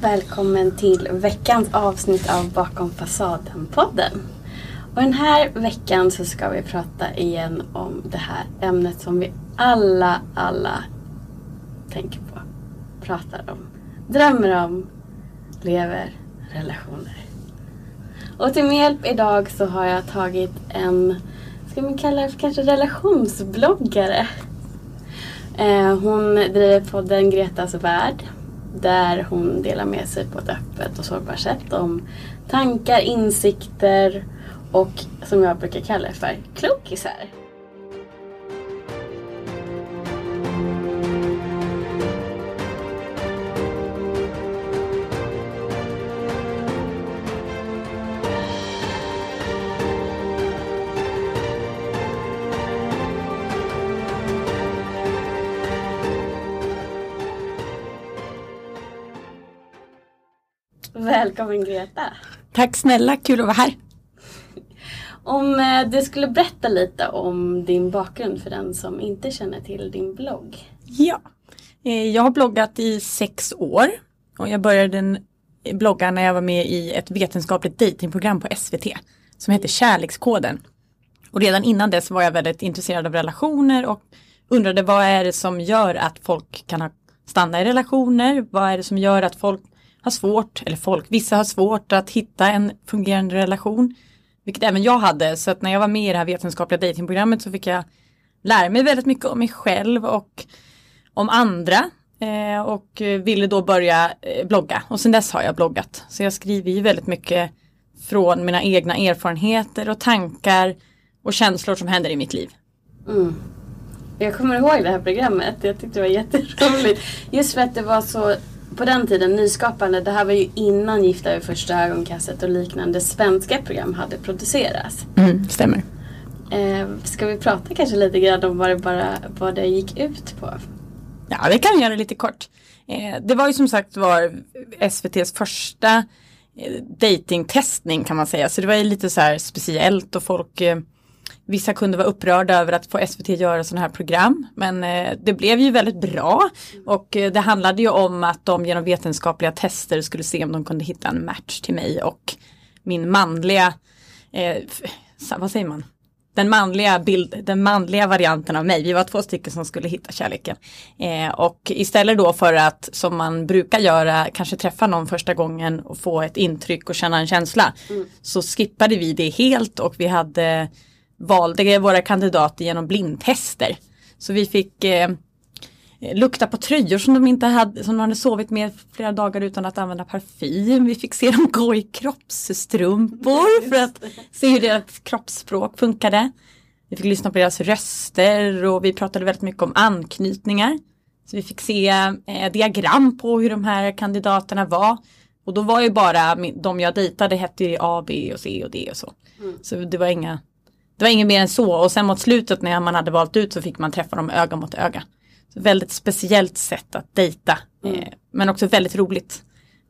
Välkommen till veckans avsnitt av Bakom fasaden-podden. Och den här veckan så ska vi prata igen om det här ämnet som vi alla, alla tänker på, pratar om, drömmer om, lever relationer. Och till min hjälp idag så har jag tagit en, ska man kalla det för kanske relationsbloggare. Eh, hon driver podden Gretas Värld där hon delar med sig på ett öppet och sårbart sätt om tankar, insikter och som jag brukar kalla det för klokisar. Välkommen Greta! Tack snälla, kul att vara här. Om eh, du skulle berätta lite om din bakgrund för den som inte känner till din blogg. Ja, eh, jag har bloggat i sex år och jag började blogga när jag var med i ett vetenskapligt datingprogram på SVT som heter Kärlekskoden. Och redan innan dess var jag väldigt intresserad av relationer och undrade vad är det som gör att folk kan stanna i relationer? Vad är det som gör att folk har svårt, eller folk, vissa har svårt att hitta en fungerande relation. Vilket även jag hade, så att när jag var med i det här vetenskapliga datingprogrammet så fick jag lära mig väldigt mycket om mig själv och om andra. Eh, och ville då börja eh, blogga och sen dess har jag bloggat. Så jag skriver ju väldigt mycket från mina egna erfarenheter och tankar och känslor som händer i mitt liv. Mm. Jag kommer ihåg det här programmet, jag tyckte det var jätteroligt. Just för att det var så på den tiden nyskapande. Det här var ju innan Gifta vid första ögonkastet och liknande svenska program hade producerats. Mm, stämmer. Eh, ska vi prata kanske lite grann om vad det, bara, vad det gick ut på? Ja, det kan vi göra lite kort. Eh, det var ju som sagt var SVTs första eh, datingtestning kan man säga. Så det var ju lite så här speciellt och folk eh, Vissa kunde vara upprörda över att få SVT göra sådana här program. Men eh, det blev ju väldigt bra. Och eh, det handlade ju om att de genom vetenskapliga tester skulle se om de kunde hitta en match till mig och min manliga, eh, vad säger man? Den manliga, bild, den manliga varianten av mig. Vi var två stycken som skulle hitta kärleken. Eh, och istället då för att som man brukar göra, kanske träffa någon första gången och få ett intryck och känna en känsla. Mm. Så skippade vi det helt och vi hade valde våra kandidater genom blindtester. Så vi fick eh, lukta på tröjor som de inte hade, som de hade sovit med flera dagar utan att använda parfym. Vi fick se dem gå i kroppsstrumpor för att se hur deras kroppsspråk funkade. Vi fick lyssna på deras röster och vi pratade väldigt mycket om anknytningar. Så vi fick se eh, diagram på hur de här kandidaterna var. Och då var ju bara de jag dejtade hette ju A, B och C och D och så. Mm. Så det var inga det var inget mer än så och sen mot slutet när man hade valt ut så fick man träffa dem öga mot öga. Så väldigt speciellt sätt att dejta. Mm. Eh, men också väldigt roligt.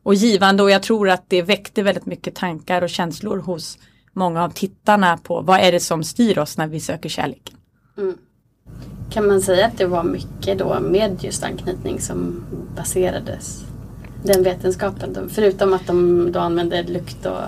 Och givande och jag tror att det väckte väldigt mycket tankar och känslor hos många av tittarna på vad är det som styr oss när vi söker kärlek. Mm. Kan man säga att det var mycket då med just anknytning som baserades den vetenskapen? Förutom att de då använde lukt och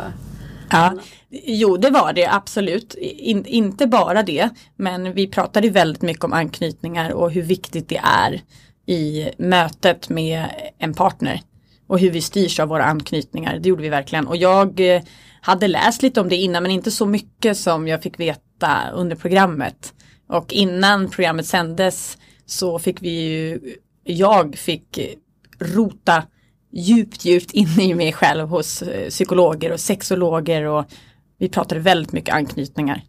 Ja, jo det var det absolut. In, inte bara det, men vi pratade väldigt mycket om anknytningar och hur viktigt det är i mötet med en partner. Och hur vi styrs av våra anknytningar, det gjorde vi verkligen. Och jag eh, hade läst lite om det innan men inte så mycket som jag fick veta under programmet. Och innan programmet sändes så fick vi ju, jag fick rota djupt, djupt inne i mig själv hos eh, psykologer och sexologer och vi pratade väldigt mycket anknytningar.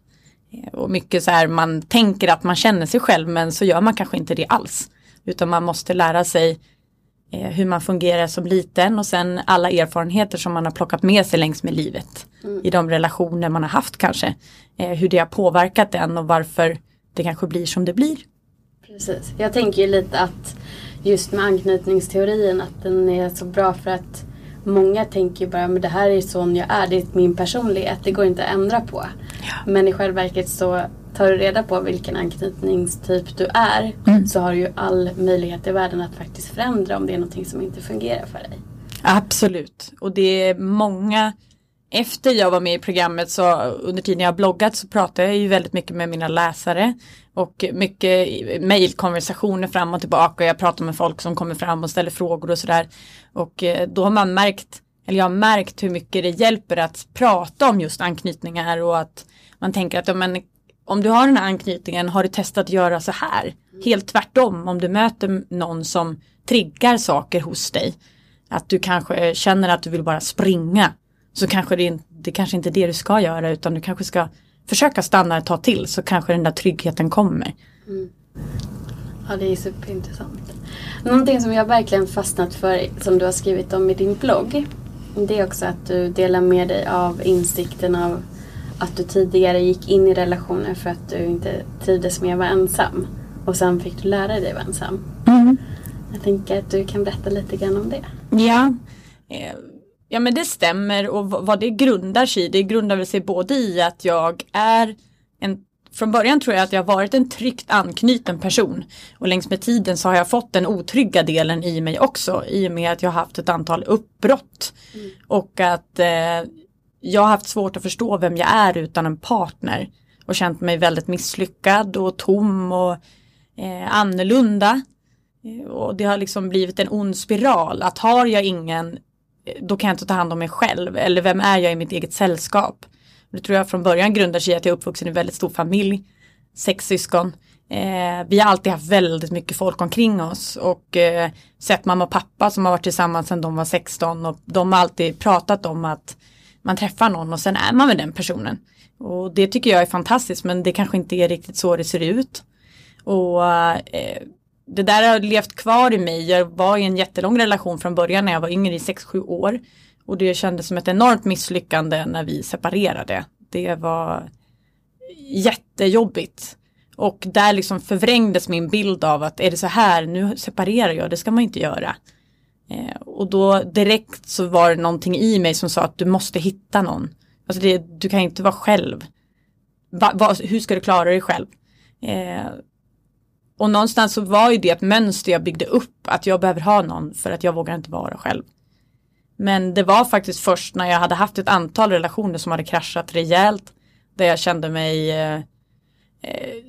Eh, och mycket så här, man tänker att man känner sig själv men så gör man kanske inte det alls. Utan man måste lära sig eh, hur man fungerar som liten och sen alla erfarenheter som man har plockat med sig längs med livet. Mm. I de relationer man har haft kanske. hur det har påverkat en och varför det kanske blir som det blir. Precis, jag tänker ju lite att just med anknytningsteorin att den är så bra för att många tänker bara men det här är sån jag är, det är min personlighet, det går inte att ändra på. Ja. Men i själva verket så tar du reda på vilken anknytningstyp du är mm. så har du ju all möjlighet i världen att faktiskt förändra om det är någonting som inte fungerar för dig. Absolut, och det är många efter jag var med i programmet så under tiden jag bloggat så pratade jag ju väldigt mycket med mina läsare och mycket mejlkonversationer fram och tillbaka. Jag pratar med folk som kommer fram och ställer frågor och sådär. Och eh, då har man märkt, eller jag har märkt hur mycket det hjälper att prata om just anknytningar och att man tänker att men, om du har den här anknytningen har du testat att göra så här. Helt tvärtom om du möter någon som triggar saker hos dig. Att du kanske känner att du vill bara springa. Så kanske det, det kanske inte är det du ska göra utan du kanske ska försöka stanna ett tag till så kanske den där tryggheten kommer. Mm. Ja det är superintressant. Någonting som jag verkligen fastnat för som du har skrivit om i din blogg. Det är också att du delar med dig av insikten av att du tidigare gick in i relationer för att du inte trivdes med att vara ensam. Och sen fick du lära dig att vara ensam. Mm. Jag tänker att du kan berätta lite grann om det. Ja, ja men det stämmer och vad det grundar sig i, det grundar sig både i att jag är en från början tror jag att jag varit en tryggt anknuten person. Och längs med tiden så har jag fått den otrygga delen i mig också i och med att jag har haft ett antal uppbrott. Mm. och att eh, jag har haft svårt att förstå vem jag är utan en partner. Och känt mig väldigt misslyckad och tom och eh, annorlunda. Och det har liksom blivit en ond spiral. Att har jag ingen då kan jag inte ta hand om mig själv eller vem är jag i mitt eget sällskap. Det tror jag från början grundar sig i att jag är uppvuxen i en väldigt stor familj, sex syskon. Eh, vi har alltid haft väldigt mycket folk omkring oss och eh, sett mamma och pappa som har varit tillsammans sedan de var 16 och de har alltid pratat om att man träffar någon och sen är man med den personen. Och det tycker jag är fantastiskt men det kanske inte är riktigt så det ser ut. Och eh, det där har levt kvar i mig. Jag var i en jättelång relation från början när jag var yngre i 6-7 år. Och det kändes som ett enormt misslyckande när vi separerade. Det var jättejobbigt. Och där liksom förvrängdes min bild av att är det så här, nu separerar jag, det ska man inte göra. Eh, och då direkt så var det någonting i mig som sa att du måste hitta någon. Alltså det, du kan inte vara själv. Va, va, hur ska du klara dig själv? Eh, och någonstans så var ju det ett mönster jag byggde upp att jag behöver ha någon för att jag vågar inte vara själv. Men det var faktiskt först när jag hade haft ett antal relationer som hade kraschat rejält där jag kände mig eh, eh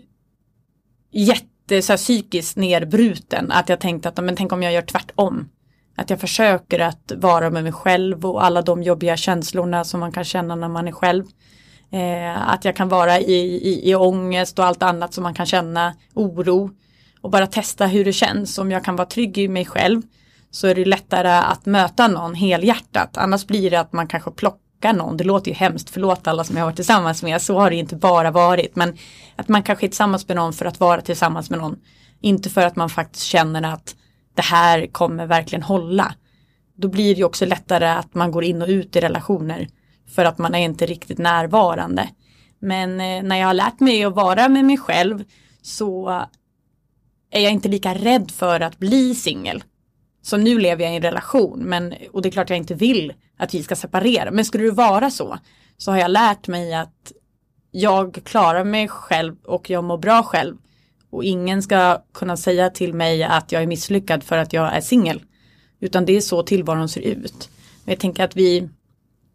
jätte så här, psykiskt nedbruten att jag tänkte att men tänk om jag gör tvärtom. Att jag försöker att vara med mig själv och alla de jobbiga känslorna som man kan känna när man är själv. Eh, att jag kan vara i, i, i ångest och allt annat som man kan känna, oro. Och bara testa hur det känns. Om jag kan vara trygg i mig själv så är det lättare att möta någon helhjärtat. Annars blir det att man kanske plockar någon. Det låter ju hemskt, förlåt alla som jag har varit tillsammans med. Så har det inte bara varit. Men att man kanske är tillsammans med någon för att vara tillsammans med någon. Inte för att man faktiskt känner att det här kommer verkligen hålla. Då blir det ju också lättare att man går in och ut i relationer för att man är inte riktigt närvarande. Men eh, när jag har lärt mig att vara med mig själv så är jag inte lika rädd för att bli singel. Så nu lever jag i en relation men, och det är klart jag inte vill att vi ska separera. Men skulle det vara så så har jag lärt mig att jag klarar mig själv och jag mår bra själv. Och ingen ska kunna säga till mig att jag är misslyckad för att jag är singel. Utan det är så tillvaron ser ut. Jag tänker att vi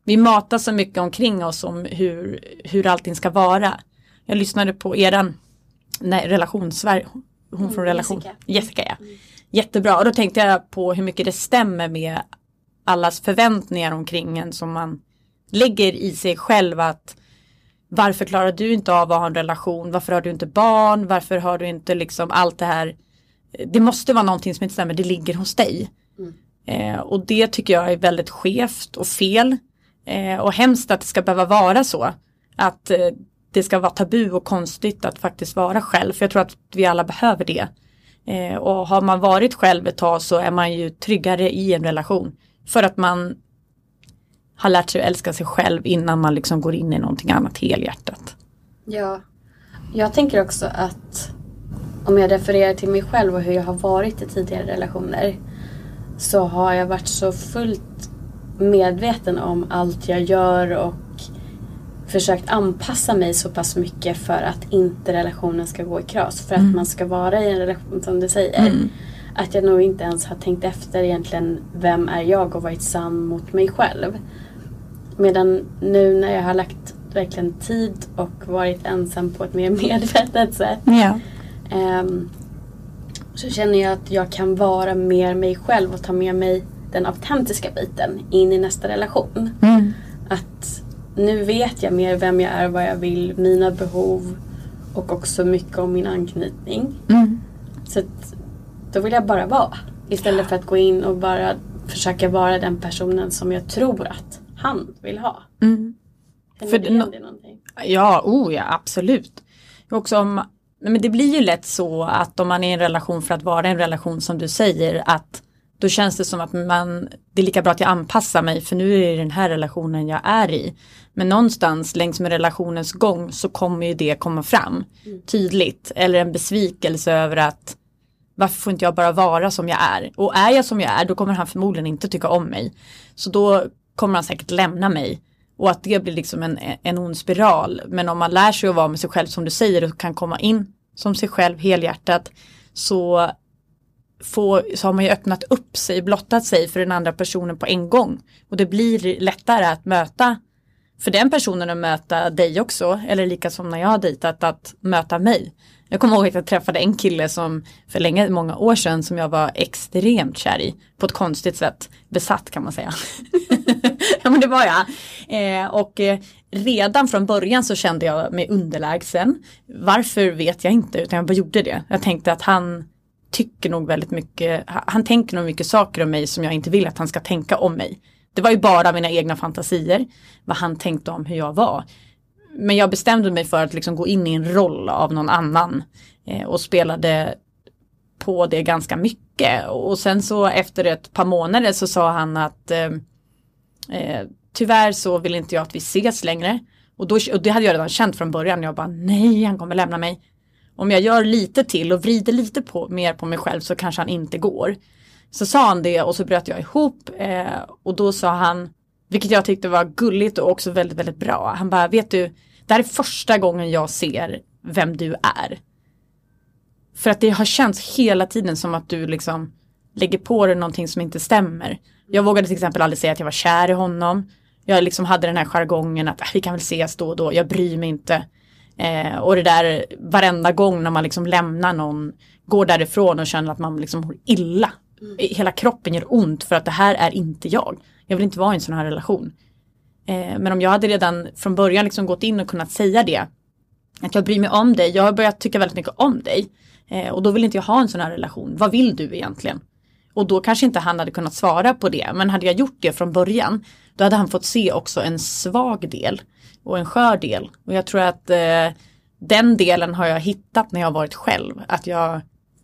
vi matar så mycket omkring oss om hur, hur allting ska vara. Jag lyssnade på eran nej, relationssverige, hon mm, från relation, Jessica, Jessica ja. Mm. Jättebra och då tänkte jag på hur mycket det stämmer med allas förväntningar omkring en som man lägger i sig själv att varför klarar du inte av att ha en relation, varför har du inte barn, varför har du inte liksom allt det här. Det måste vara någonting som inte stämmer, det ligger hos dig. Mm. Eh, och det tycker jag är väldigt skevt och fel. Eh, och hemskt att det ska behöva vara så. Att eh, det ska vara tabu och konstigt att faktiskt vara själv. För jag tror att vi alla behöver det. Eh, och har man varit själv ett tag så är man ju tryggare i en relation. För att man har lärt sig att älska sig själv innan man liksom går in i någonting annat helhjärtat. Ja, jag tänker också att om jag refererar till mig själv och hur jag har varit i tidigare relationer så har jag varit så fullt medveten om allt jag gör och försökt anpassa mig så pass mycket för att inte relationen ska gå i kras. För mm. att man ska vara i en relation som du säger. Mm. att jag nog inte ens har tänkt efter egentligen vem är jag och varit sann mot mig själv. Medan nu när jag har lagt verkligen tid och varit ensam på ett mer medvetet sätt. Ja. ehm, så känner jag att jag kan vara mer mig själv och ta med mig den autentiska biten in i nästa relation. Mm. Att nu vet jag mer vem jag är, vad jag vill, mina behov och också mycket om min anknytning. Mm. Så att då vill jag bara vara. Istället för att gå in och bara försöka vara den personen som jag tror att han vill ha. Mm. För du det- igen det någonting? Ja, oh ja, absolut. Också om, men det blir ju lätt så att om man är i en relation för att vara i en relation som du säger att då känns det som att man, det är lika bra att jag anpassar mig för nu är det den här relationen jag är i. Men någonstans längs med relationens gång så kommer ju det komma fram tydligt. Eller en besvikelse över att varför får inte jag bara vara som jag är? Och är jag som jag är då kommer han förmodligen inte tycka om mig. Så då kommer han säkert lämna mig. Och att det blir liksom en, en ond spiral. Men om man lär sig att vara med sig själv som du säger och kan komma in som sig själv helhjärtat så, får, så har man ju öppnat upp sig, blottat sig för den andra personen på en gång. Och det blir lättare att möta för den personen att möta dig också, eller lika som när jag har dejtat, att möta mig. Jag kommer ihåg att jag träffade en kille som för länge, många år sedan som jag var extremt kär i. På ett konstigt sätt. Besatt kan man säga. ja men det var jag. Eh, och eh, redan från början så kände jag mig underlägsen. Varför vet jag inte utan jag bara gjorde det. Jag tänkte att han tycker nog väldigt mycket, han- tänker nog mycket saker om mig som jag inte vill att han ska tänka om mig. Det var ju bara mina egna fantasier, vad han tänkte om hur jag var. Men jag bestämde mig för att liksom gå in i en roll av någon annan eh, och spelade på det ganska mycket. Och sen så efter ett par månader så sa han att eh, eh, tyvärr så vill inte jag att vi ses längre. Och, då, och det hade jag redan känt från början. Jag bara nej, han kommer lämna mig. Om jag gör lite till och vrider lite på, mer på mig själv så kanske han inte går. Så sa han det och så bröt jag ihop eh, och då sa han, vilket jag tyckte var gulligt och också väldigt, väldigt bra. Han bara, vet du, det här är första gången jag ser vem du är. För att det har känts hela tiden som att du liksom lägger på dig någonting som inte stämmer. Jag vågade till exempel aldrig säga att jag var kär i honom. Jag liksom hade den här jargongen att ah, vi kan väl ses då och då, jag bryr mig inte. Eh, och det där varenda gång när man liksom lämnar någon, går därifrån och känner att man liksom mår illa. Hela kroppen gör ont för att det här är inte jag. Jag vill inte vara i en sån här relation. Eh, men om jag hade redan från början liksom gått in och kunnat säga det. Att jag bryr mig om dig, jag har börjat tycka väldigt mycket om dig. Eh, och då vill inte jag ha en sån här relation. Vad vill du egentligen? Och då kanske inte han hade kunnat svara på det. Men hade jag gjort det från början. Då hade han fått se också en svag del. Och en skör del. Och jag tror att eh, den delen har jag hittat när jag varit själv. Att jag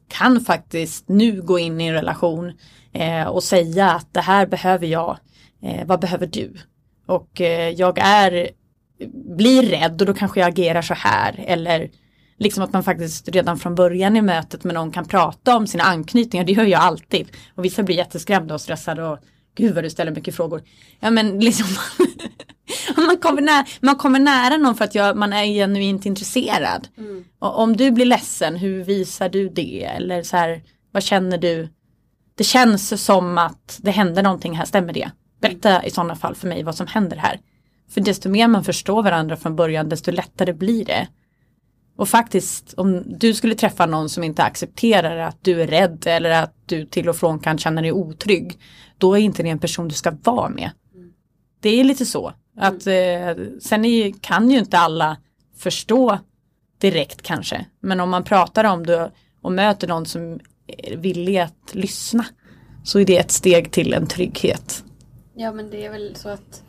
kan faktiskt nu gå in i en relation eh, och säga att det här behöver jag. Eh, vad behöver du? Och eh, jag är, blir rädd och då kanske jag agerar så här. Eller liksom att man faktiskt redan från början i mötet med någon kan prata om sina anknytningar. Det gör jag alltid. Och vissa blir jätteskrämda och stressade och gud vad du ställer mycket frågor. Ja men liksom man, kommer nära, man kommer nära någon för att jag, man är genuint intresserad. Och om du blir ledsen, hur visar du det? Eller så här, vad känner du? Det känns som att det händer någonting här, stämmer det? Berätta i sådana fall för mig vad som händer här. För desto mer man förstår varandra från början, desto lättare blir det. Och faktiskt, om du skulle träffa någon som inte accepterar att du är rädd eller att du till och från kan känna dig otrygg, då är inte det en person du ska vara med. Det är lite så. Att, eh, sen är, kan ju inte alla förstå direkt kanske. Men om man pratar om det och möter någon som är villig att lyssna så är det ett steg till en trygghet. Ja men det är väl så att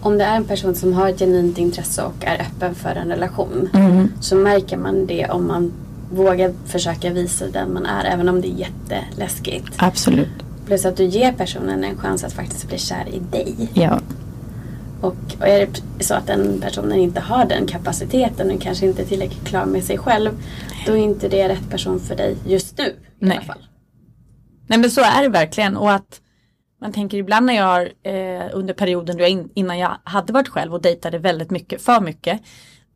om det är en person som har ett genuint intresse och är öppen för en relation så märker man det om man vågar försöka visa den man är även om det är jätteläskigt. Absolut. Plus att du ger personen en chans att faktiskt bli kär i dig. Ja. Och, och är det så att den personen inte har den kapaciteten och kanske inte är tillräckligt klar med sig själv då är inte det rätt person för dig just nu i Nej. alla fall. Nej men så är det verkligen och att man tänker ibland när jag eh, under perioden då jag in, innan jag hade varit själv och dejtade väldigt mycket, för mycket,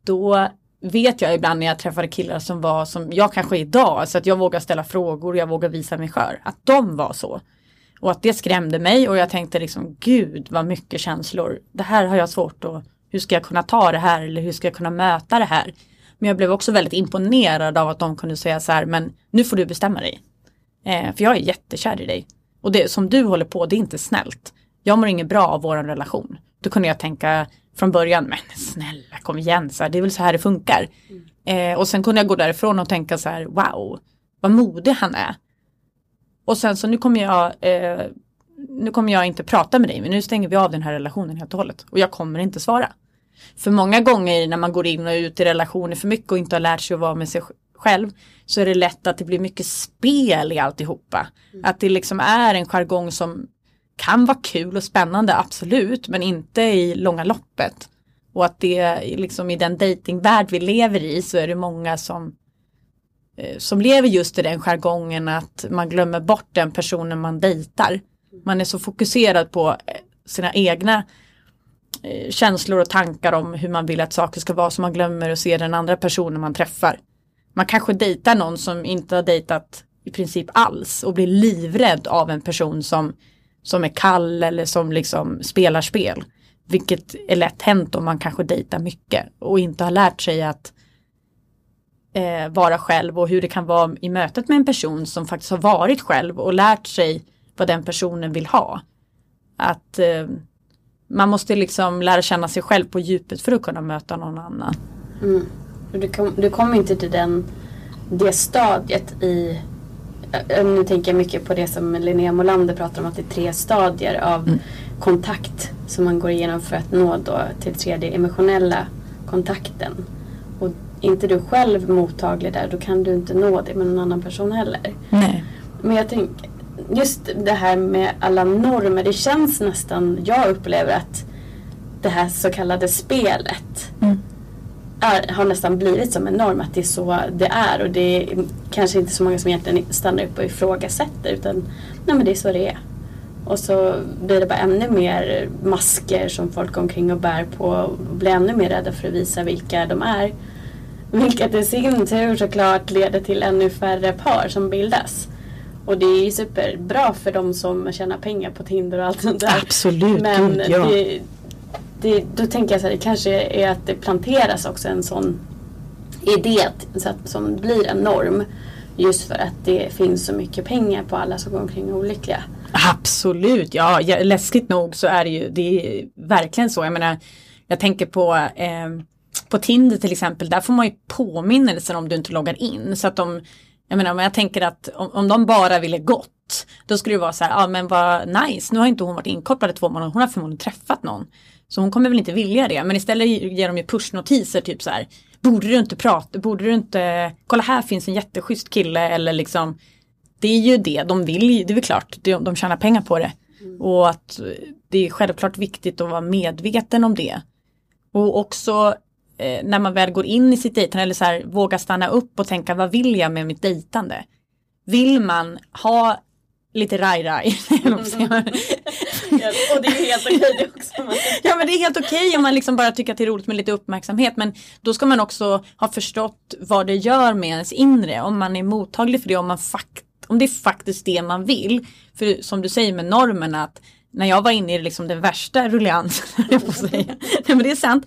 då vet jag ibland när jag träffade killar som var som jag kanske är idag, så att jag vågar ställa frågor, jag vågar visa mig skör, att de var så. Och att det skrämde mig och jag tänkte liksom gud vad mycket känslor. Det här har jag svårt att, hur ska jag kunna ta det här eller hur ska jag kunna möta det här? Men jag blev också väldigt imponerad av att de kunde säga så här, men nu får du bestämma dig. Eh, för jag är jättekär i dig. Och det som du håller på, det är inte snällt. Jag mår inget bra av vår relation. Då kunde jag tänka från början, men snälla kom igen, så här, det är väl så här det funkar. Mm. Eh, och sen kunde jag gå därifrån och tänka så här, wow, vad modig han är. Och sen så nu kommer jag, eh, nu kommer jag inte prata med dig, men nu stänger vi av den här relationen helt och hållet. Och jag kommer inte svara. För många gånger när man går in och ut i relationer för mycket och inte har lärt sig att vara med sig själv så är det lätt att det blir mycket spel i alltihopa. Mm. Att det liksom är en jargong som kan vara kul och spännande, absolut, men inte i långa loppet. Och att det liksom i den datingvärld vi lever i så är det många som Eh, som lever just i den jargongen att man glömmer bort den personen man dejtar. Man är så fokuserad på eh, sina egna eh, känslor och tankar om hur man vill att saker ska vara så man glömmer att se den andra personen man träffar. Man kanske dejtar någon som inte har dejtat i princip alls och blir livrädd av en person som som är kall eller som liksom spelar spel. Vilket är lätt hänt om man kanske dejtar mycket och inte har lärt sig att eh, vara själv och hur det kan vara i mötet med en person som faktiskt har varit själv och lärt sig vad den personen vill ha. Att eh, man måste liksom lära känna sig själv på djupet för att kunna möta någon annan. Mm. Du, kom, du kommer inte till den, det stadiet i nu tänker jag mycket på det som Linnea Molander pratar om att det är tre stadier av mm. kontakt som man går igenom för att nå då till tredje emotionella kontakten. Inte du själv mottaglig där då kan du inte nå det med någon annan person heller. Nej. Men jag tänker just det här med alla normer. Det känns nästan, jag upplever att det här så kallade spelet mm är, har nästan blivit som en norm att det är så det är och det är kanske inte så många som egentligen stannar upp och ifrågasätter utan nej men det är så det är. Och så blir det bara ännu mer masker som folk omkring och bär på och blir ännu mer rädda för att visa vilka de är. Vilket i sin tur såklart leder till ännu färre par som bildas. Och det är ju superbra för de som tjänar pengar på Tinder och allt sånt där. Absolut, Men Gud, ja. det, det, då tänker jag så här, det kanske är att det planteras också en sån idé så att, som blir en norm. Just för att det finns så mycket pengar på alla som går omkring olyckliga. Absolut, ja, läskigt nog så är det ju det är verkligen så. Jag menar, jag tänker på eh, på Tinder till exempel, där får man ju påminnelser om du inte loggar in. Så att de, jag menar, om jag tänker att om, om de bara ville gott, då skulle det vara så här, ja ah, men vad nice, nu har inte hon varit inkopplad i två månader, hon har förmodligen träffat någon. Så hon kommer väl inte vilja det. Men istället ger de ju pushnotiser typ så här. Borde du inte prata, borde du inte, kolla här finns en jätteschysst kille eller liksom. Det är ju det, de vill det är väl klart, de, de tjänar pengar på det. Mm. Och att det är självklart viktigt att vara medveten om det. Och också eh, när man väl går in i sitt dejtande eller så här våga stanna upp och tänka vad vill jag med mitt dejtande? Vill man ha lite raj-raj. och det är helt okej okay också. ja men det är helt okej okay om man liksom bara tycker att det är roligt med lite uppmärksamhet. Men då ska man också ha förstått vad det gör med ens inre. Om man är mottaglig för det, om, man fakt om det är faktiskt det man vill. För som du säger med normerna att när jag var inne i liksom den värsta rulliansen, jag får säga. Nej men det är sant.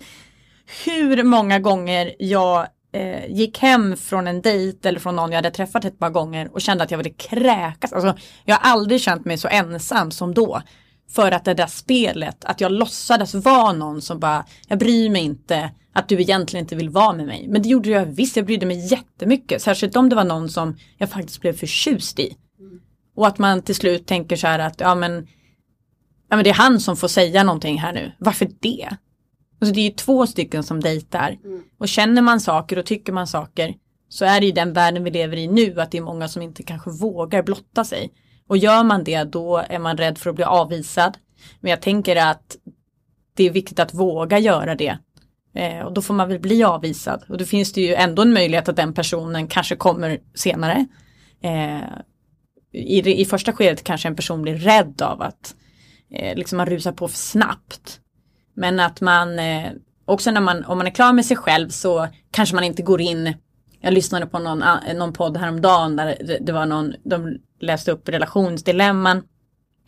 Hur många gånger jag eh, gick hem från en dejt eller från någon jag hade träffat ett par gånger och kände att jag ville kräkas. Alltså, jag har aldrig känt mig så ensam som då. För att det där spelet, att jag låtsades vara någon som bara, jag bryr mig inte att du egentligen inte vill vara med mig. Men det gjorde jag visst, jag brydde mig jättemycket. Särskilt om det var någon som jag faktiskt blev förtjust i. Och att man till slut tänker så här att, ja men, ja men det är han som får säga någonting här nu. Varför det? Alltså det är ju två stycken som dejtar. Mm. Och känner man saker och tycker man saker så är det ju den världen vi lever i nu att det är många som inte kanske vågar blotta sig. Och gör man det då är man rädd för att bli avvisad. Men jag tänker att det är viktigt att våga göra det. Eh, och då får man väl bli avvisad. Och då finns det ju ändå en möjlighet att den personen kanske kommer senare. Eh, i, I första skedet kanske en person blir rädd av att eh, liksom man rusar på för snabbt. Men att man eh, också när man, om man är klar med sig själv så kanske man inte går in jag lyssnade på någon, ah, någon podd häromdagen där det, var någon, de läste upp relationsdilemman.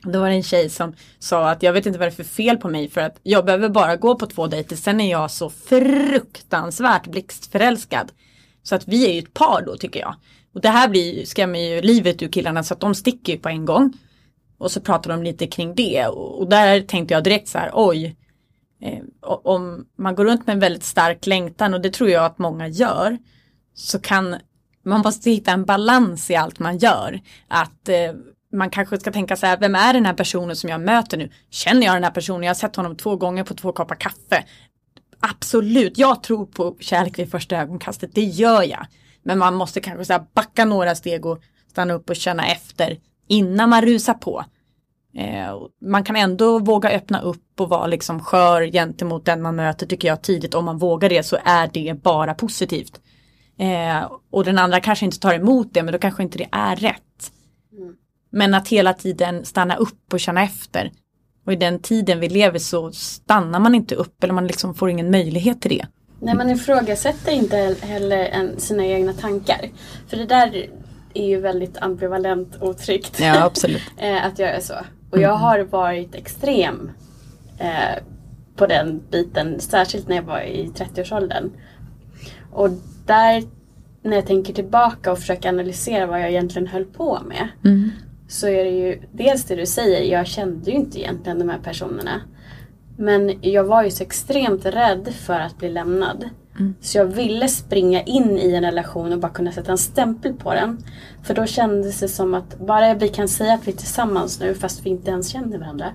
Då var det en tjej som sa att jag vet inte vad det är för fel på mig för att jag behöver bara gå på två dejter sen är jag så fruktansvärt blixtförälskad. Så att vi är ju ett par då tycker jag. Och det här blir, skrämmer ju livet ur killarna så att de sticker ju på en gång. Och så pratar de lite kring det och där tänkte jag direkt så här oj. Eh, om man går runt med en väldigt stark längtan och det tror jag att många gör. Så kan man måste hitta en balans i allt man gör. Att eh, man kanske ska tänka så här, vem är den här personen som jag möter nu? Känner jag den här personen? Jag har sett honom två gånger på två koppar kaffe. Absolut, jag tror på kärlek vid första ögonkastet, det gör jag. Men man måste kanske så backa några steg och stanna upp och känna efter innan man rusar på. Eh, man kan ändå våga öppna upp och vara liksom skör gentemot den man möter tycker jag tidigt. Om man vågar det så är det bara positivt. Eh, och den andra kanske inte tar emot det men då kanske inte det är rätt. Mm. Men att hela tiden stanna upp och känna efter. Och i den tiden vi lever så stannar man inte upp eller man liksom får ingen möjlighet till det. Nej, man ifrågasätter inte heller sina egna tankar. För det där är ju väldigt ambivalent och tryggt. Ja, absolut. Eh, att göra så. Och jag har varit extrem eh, på den biten, särskilt när jag var i 30-årsåldern. Och där, när jag tänker tillbaka och försöker analysera vad jag egentligen höll på med. Mm. Så är det ju dels det du säger, jag kände ju inte egentligen de här personerna. Men jag var ju så extremt rädd för att bli lämnad. Mm. Så jag ville springa in i en relation och bara kunna sätta en stämpel på den. För då kändes det som att bara vi kan säga att vi är tillsammans nu fast vi inte ens känner varandra.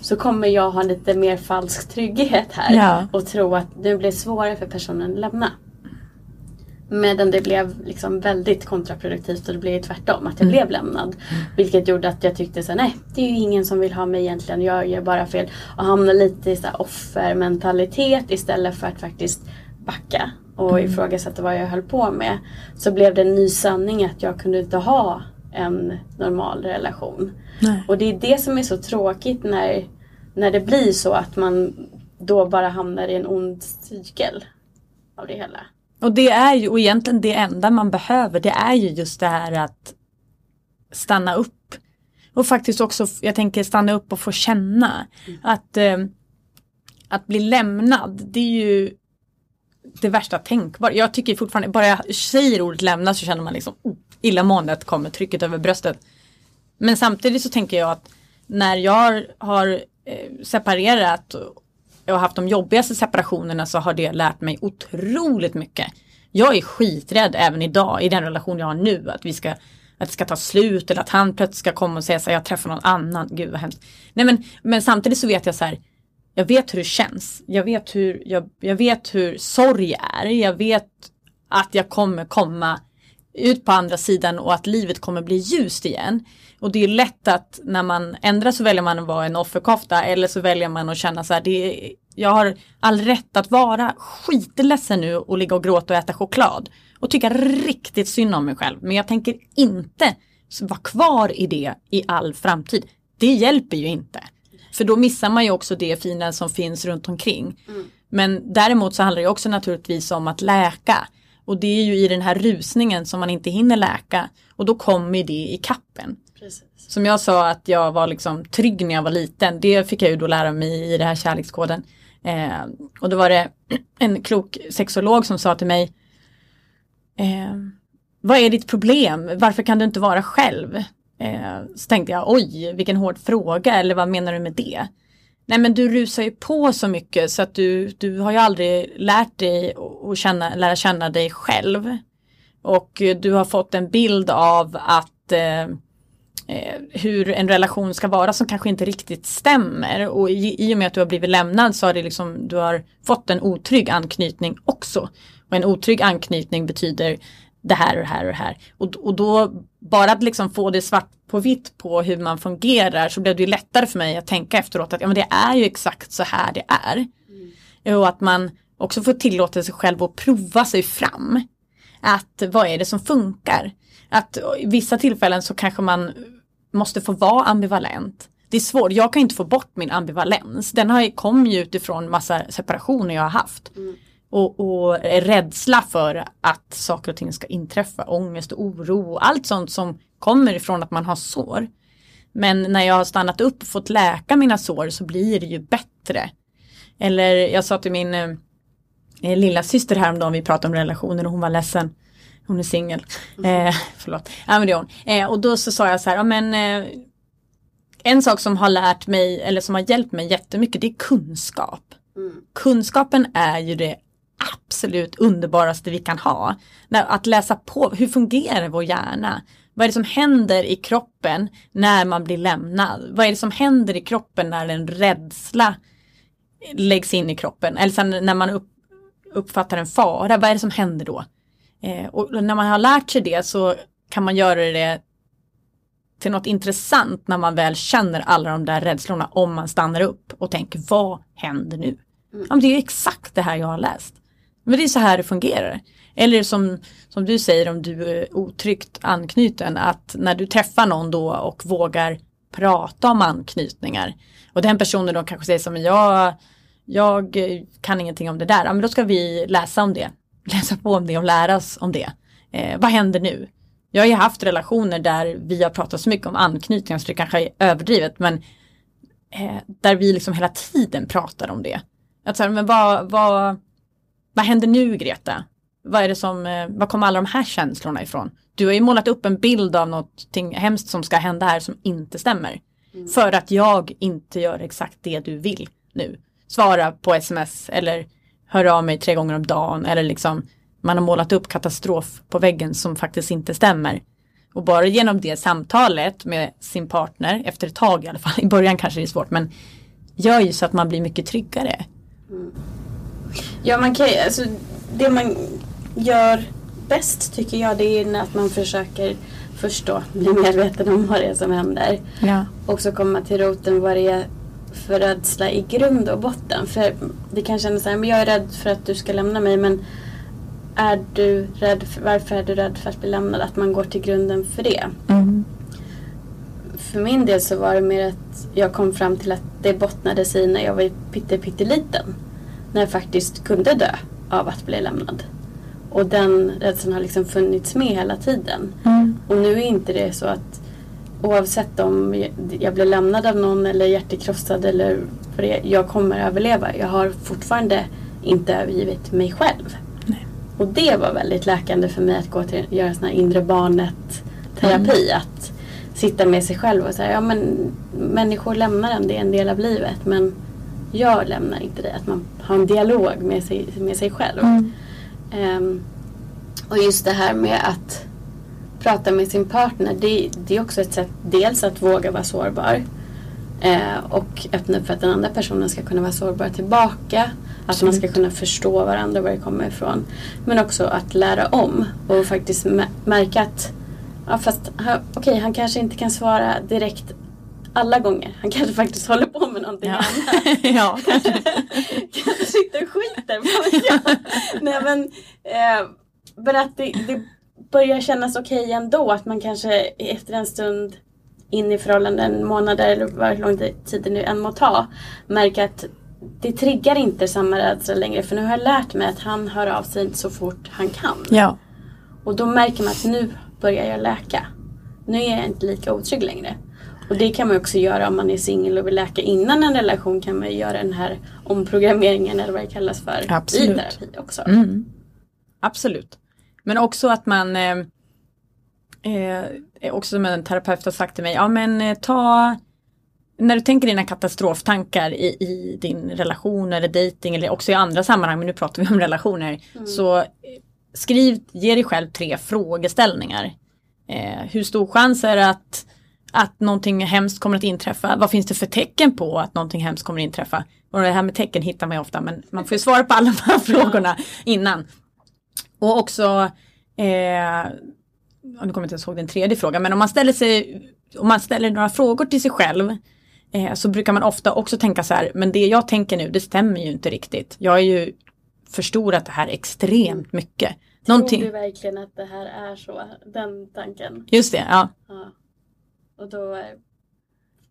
Så kommer jag ha lite mer falsk trygghet här. Ja. Och tro att det blir svårare för personen att lämna. Medan det blev liksom väldigt kontraproduktivt och det blev tvärtom. Att jag mm. blev lämnad. Mm. Vilket gjorde att jag tyckte så nej det är ju ingen som vill ha mig egentligen. Jag gör bara fel. Och hamnade lite i så offermentalitet istället för att faktiskt backa och mm. ifrågasätta vad jag höll på med. Så blev det en ny sanning att jag kunde inte ha en normal relation. Nej. Och det är det som är så tråkigt när, när det blir så att man då bara hamnar i en ond cykel av det hela. Och det är ju, och egentligen det enda man behöver, det är ju just det här att stanna upp. Och faktiskt också, jag tänker stanna upp och få känna. Mm. Att, eh, att bli lämnad, det är ju det värsta tänkbara. Jag tycker fortfarande, bara jag säger ordet lämna så känner man liksom oh, illamåendet kommer, trycket över bröstet. Men samtidigt så tänker jag att när jag har eh, separerat och haft de jobbigaste separationerna så har det lärt mig otroligt mycket. Jag är skiträdd även idag i den relation jag har nu att vi ska att det ska ta slut eller att han plötsligt ska komma och säga så här, jag träffar någon annan, gud vad hemskt. Nej men, men samtidigt så vet jag så här, jag vet hur det känns. Jag vet hur, jag, jag vet hur sorg är. Jag vet att jag kommer komma ut på andra sidan och att livet kommer bli ljust igen. Och det är lätt att när man ändrar så väljer man att vara en offerkofta eller så väljer man att känna så här, det är, jag har all rätt att vara skitledsen nu och ligga och gråta och äta choklad. Och tycka riktigt synd om mig själv. Men jag tänker inte vara kvar i det i all framtid. Det hjälper ju inte. För då missar man ju också det fina som finns runt omkring. Mm. Men däremot så handlar det också naturligtvis om att läka. Och det är ju i den här rusningen som man inte hinner läka. Och då kommer det i kappen. Precis. Som jag sa att jag var liksom trygg när jag var liten. Det fick jag ju då lära mig i det här kärlekskoden. Eh, och då var det en klok sexolog som sa till mig eh, Vad är ditt problem? Varför kan du inte vara själv? Eh, så tänkte jag oj vilken hård fråga eller vad menar du med det? Nej men du rusar ju på så mycket så att du, du har ju aldrig lärt dig att känna, lära känna dig själv. Och du har fått en bild av att eh, eh, hur en relation ska vara som kanske inte riktigt stämmer. Och i, i och med att du har blivit lämnad så har det liksom, du har fått en otrygg anknytning också. Och en otrygg anknytning betyder det här och det här och det här. Och, och då bara att liksom få det svart på vitt på hur man fungerar så blev det lättare för mig att tänka efteråt att ja, men det är ju exakt så här det är. Mm. Och att man också får tillåta sig själv att prova sig fram. Att vad är det som funkar? Att i vissa tillfällen så kanske man måste få vara ambivalent. det är svårt, jag kan inte få bort min ambivalens. Den har, kom ju utifrån massa separationer jag har haft. Mm. Och, och rädsla för att saker och ting ska inträffa, ångest och oro och allt sånt som kommer ifrån att man har sår. Men när jag har stannat upp och fått läka mina sår så blir det ju bättre. Eller jag sa till min eh, lilla syster häromdagen, vi pratade om relationer och hon var ledsen. Hon är singel. Eh, förlåt. Ja men det är hon. Eh, och då så sa jag så här, ja men eh, en sak som har lärt mig eller som har hjälpt mig jättemycket det är kunskap. Mm. Kunskapen är ju det absolut underbaraste vi kan ha. När, att läsa på, hur fungerar vår hjärna? Vad är det som händer i kroppen när man blir lämnad? Vad är det som händer i kroppen när en rädsla läggs in i kroppen? Eller sen när man upp, uppfattar en fara, vad är det som händer då? Eh, och när man har lärt sig det så kan man göra det till något intressant när man väl känner alla de där rädslorna om man stannar upp och tänker vad händer nu? Mm. Ja, det är exakt det här jag har läst. Men det är så här det fungerar. Eller som, som du säger om du är otryggt anknuten att när du träffar någon då och vågar prata om anknytningar och den personen då kanske säger som jag, jag kan ingenting om det där, ja, men då ska vi läsa om det, läsa på om det och lära oss om det. Eh, vad händer nu? Jag har ju haft relationer där vi har pratat så mycket om anknytningar så det kanske är överdrivet men eh, där vi liksom hela tiden pratar om det. Att så här, men vad, vad, vad händer nu Greta? Vad är det som, eh, vad kommer alla de här känslorna ifrån? Du har ju målat upp en bild av någonting hemskt som ska hända här som inte stämmer. För att jag inte gör exakt det du vill nu. Svara på sms eller hör av mig tre gånger om dagen eller liksom man har målat upp katastrof på väggen som faktiskt inte stämmer. Och bara genom det samtalet med sin partner, efter ett tag i alla fall, i början kanske det är svårt, men gör ju så att man blir mycket tryggare. Ja, man kan alltså det man gör bäst tycker jag det är att man försöker förstå, bli medveten om vad det är som händer. Ja. Och så komma till roten vad det är för rädsla i grund och botten. För det kan kännas så här, men jag är rädd för att du ska lämna mig men är du rädd för, varför är du rädd för att bli lämnad? Att man går till grunden för det. Mm. För min del så var det mer att jag kom fram till att det bottnade sig när jag var pytte, pytteliten. När jag faktiskt kunde dö av att bli lämnad. Och den rädslan har liksom funnits med hela tiden. Mm. Och nu är inte det så att oavsett om jag- blir lämnad av någon eller hjärtekrossad eller vad det jag kommer överleva. Jag har fortfarande inte övergivit mig själv. Nej. Och det var väldigt läkande för mig att gå till göra sån här inre barnet terapi. Att sitta med sig själv och säga, ja men människor lämnar en, det är en del av livet. Men jag lämnar inte dig. Att man har en dialog med sig, med sig själv. Mm. Ehm, och just det här med att prata med sin partner. Det, det är också ett sätt dels att våga vara sårbar. Eh, och öppna upp för att den andra personen ska kunna vara sårbar tillbaka. Att man ska Absolut. kunna förstå varandra var det kommer ifrån. Men också att lära om och faktiskt mä- märka att ja, fast han, okej, han kanske inte kan svara direkt alla gånger. Han kanske faktiskt håller på med någonting Ja. annat. ja, kanske. kanske sitter och skiter, jag. Nej men, eh, men att det, det börjar kännas okej ändå. Att man kanske efter en stund in i förhållanden, månader eller hur lång tid det nu än må ta, märker att det triggar inte samma rädsla längre. För nu har jag lärt mig att han hör av sig så fort han kan. ja. Och då märker man att nu börjar jag läka. Nu är jag inte lika otrygg längre. Och det kan man också göra om man är singel och vill läka innan en relation kan man göra den här omprogrammeringen eller vad det kallas för Absolut. i terapi också. Mm. Absolut. Men också att man eh, eh, också som en terapeut har sagt till mig, ja men eh, ta när du tänker dina katastroftankar i, i din relation eller dating eller också i andra sammanhang, men nu pratar vi om relationer, så eh, skriv, ge dig själv tre frågeställningar. Eh, hur stor chans är det att, att någonting hemskt kommer att inträffa? Vad finns det för tecken på att någonting hemskt kommer att inträffa? Och det här med tecken hittar man ju ofta, men man får ju svara på alla de här frågorna innan. Och också, eh, nu kommer jag inte ens ihåg den tredje frågan, men om man ställer sig, om man ställer några frågor till sig själv eh, så brukar man ofta också tänka så här, men det jag tänker nu det stämmer ju inte riktigt. Jag har ju förstorat det här extremt mycket. Någonting, Tror du verkligen att det här är så? Den tanken. just det, ja. Ja. Och då eh,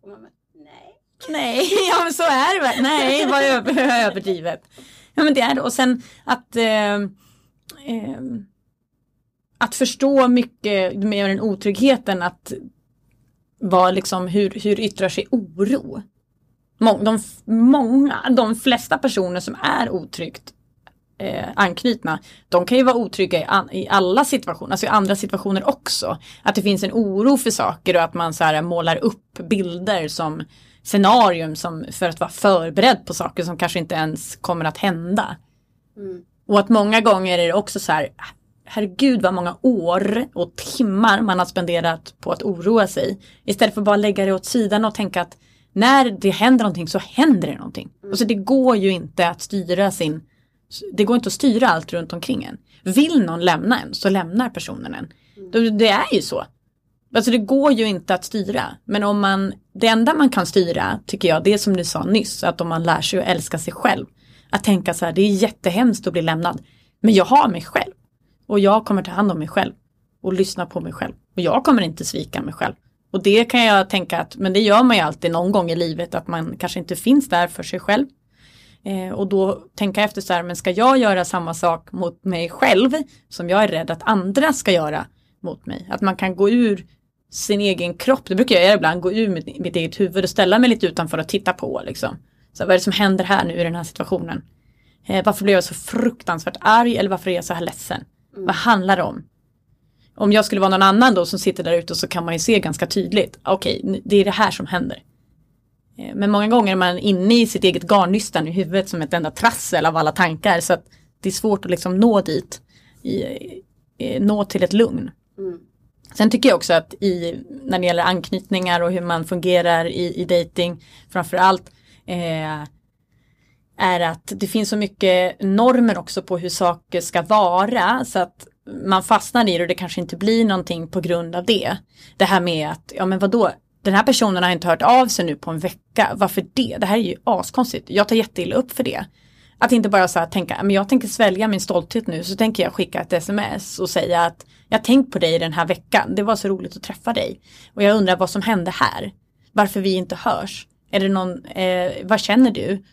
får man Nej. Nej, ja men så är det väl. Nej, vad över, överdrivet. Ja men det är det. Och sen att eh, eh, att förstå mycket mer den otryggheten att vara liksom hur, hur yttrar sig oro. de, många, de flesta personer som är otryggt eh, anknutna, de kan ju vara otrygga i, an, i, alla situationer, alltså i andra situationer också. Att det finns en oro för saker och att man så här målar upp bilder som scenarium som för att vara förberedd på saker som kanske inte ens kommer att hända. Mm. Och att många gånger är det också så här, herregud vad många år och timmar man har spenderat på att oroa sig. Istället för att bara lägga det åt sidan och tänka att när det händer någonting så händer det någonting. Mm. Alltså det går ju inte att styra sin, det går inte att styra allt runt omkring en. Vill någon lämna en så lämnar personen en. Mm. Det är ju så. Alltså det går ju inte att styra. Men om man, det enda man kan styra tycker jag, det är som du sa nyss, att om man lär sig att älska sig själv. Att tänka så här, det är jättehemskt att bli lämnad. Men jag har mig själv. Och jag kommer ta hand om mig själv. Och lyssna på mig själv. Och jag kommer inte svika mig själv. Och det kan jag tänka att, men det gör man ju alltid någon gång i livet, att man kanske inte finns där för sig själv. Eh, och då tänka efter så här, men ska jag göra samma sak mot mig själv som jag är rädd att andra ska göra mot mig? Att man kan gå ur sin egen kropp, det brukar jag göra ibland, gå ur mitt, mitt eget huvud och ställa mig lite utanför och titta på liksom. Så vad är det som händer här nu i den här situationen? Eh, varför blir jag så fruktansvärt arg eller varför är jag så här ledsen? Mm. Vad handlar det om? Om jag skulle vara någon annan då som sitter där ute så kan man ju se ganska tydligt, okej, okay, det är det här som händer. Eh, men många gånger är man inne i sitt eget garnnystan i huvudet som ett enda trassel av alla tankar så att det är svårt att liksom nå dit, i, i, nå till ett lugn. Mm. Sen tycker jag också att i, när det gäller anknytningar och hur man fungerar i, i dating framförallt eh, är att det finns så mycket normer också på hur saker ska vara så att man fastnar i det och det kanske inte blir någonting på grund av det. Det här med att, ja men vadå, den här personen har inte hört av sig nu på en vecka, varför det? Det här är ju askonstigt, jag tar jätteilla upp för det. Att inte bara så här tänka, men jag tänker svälja min stolthet nu, så tänker jag skicka ett sms och säga att jag tänkt på dig den här veckan, det var så roligt att träffa dig. Och jag undrar vad som hände här, varför vi inte hörs. Är det någon, eh, vad känner du?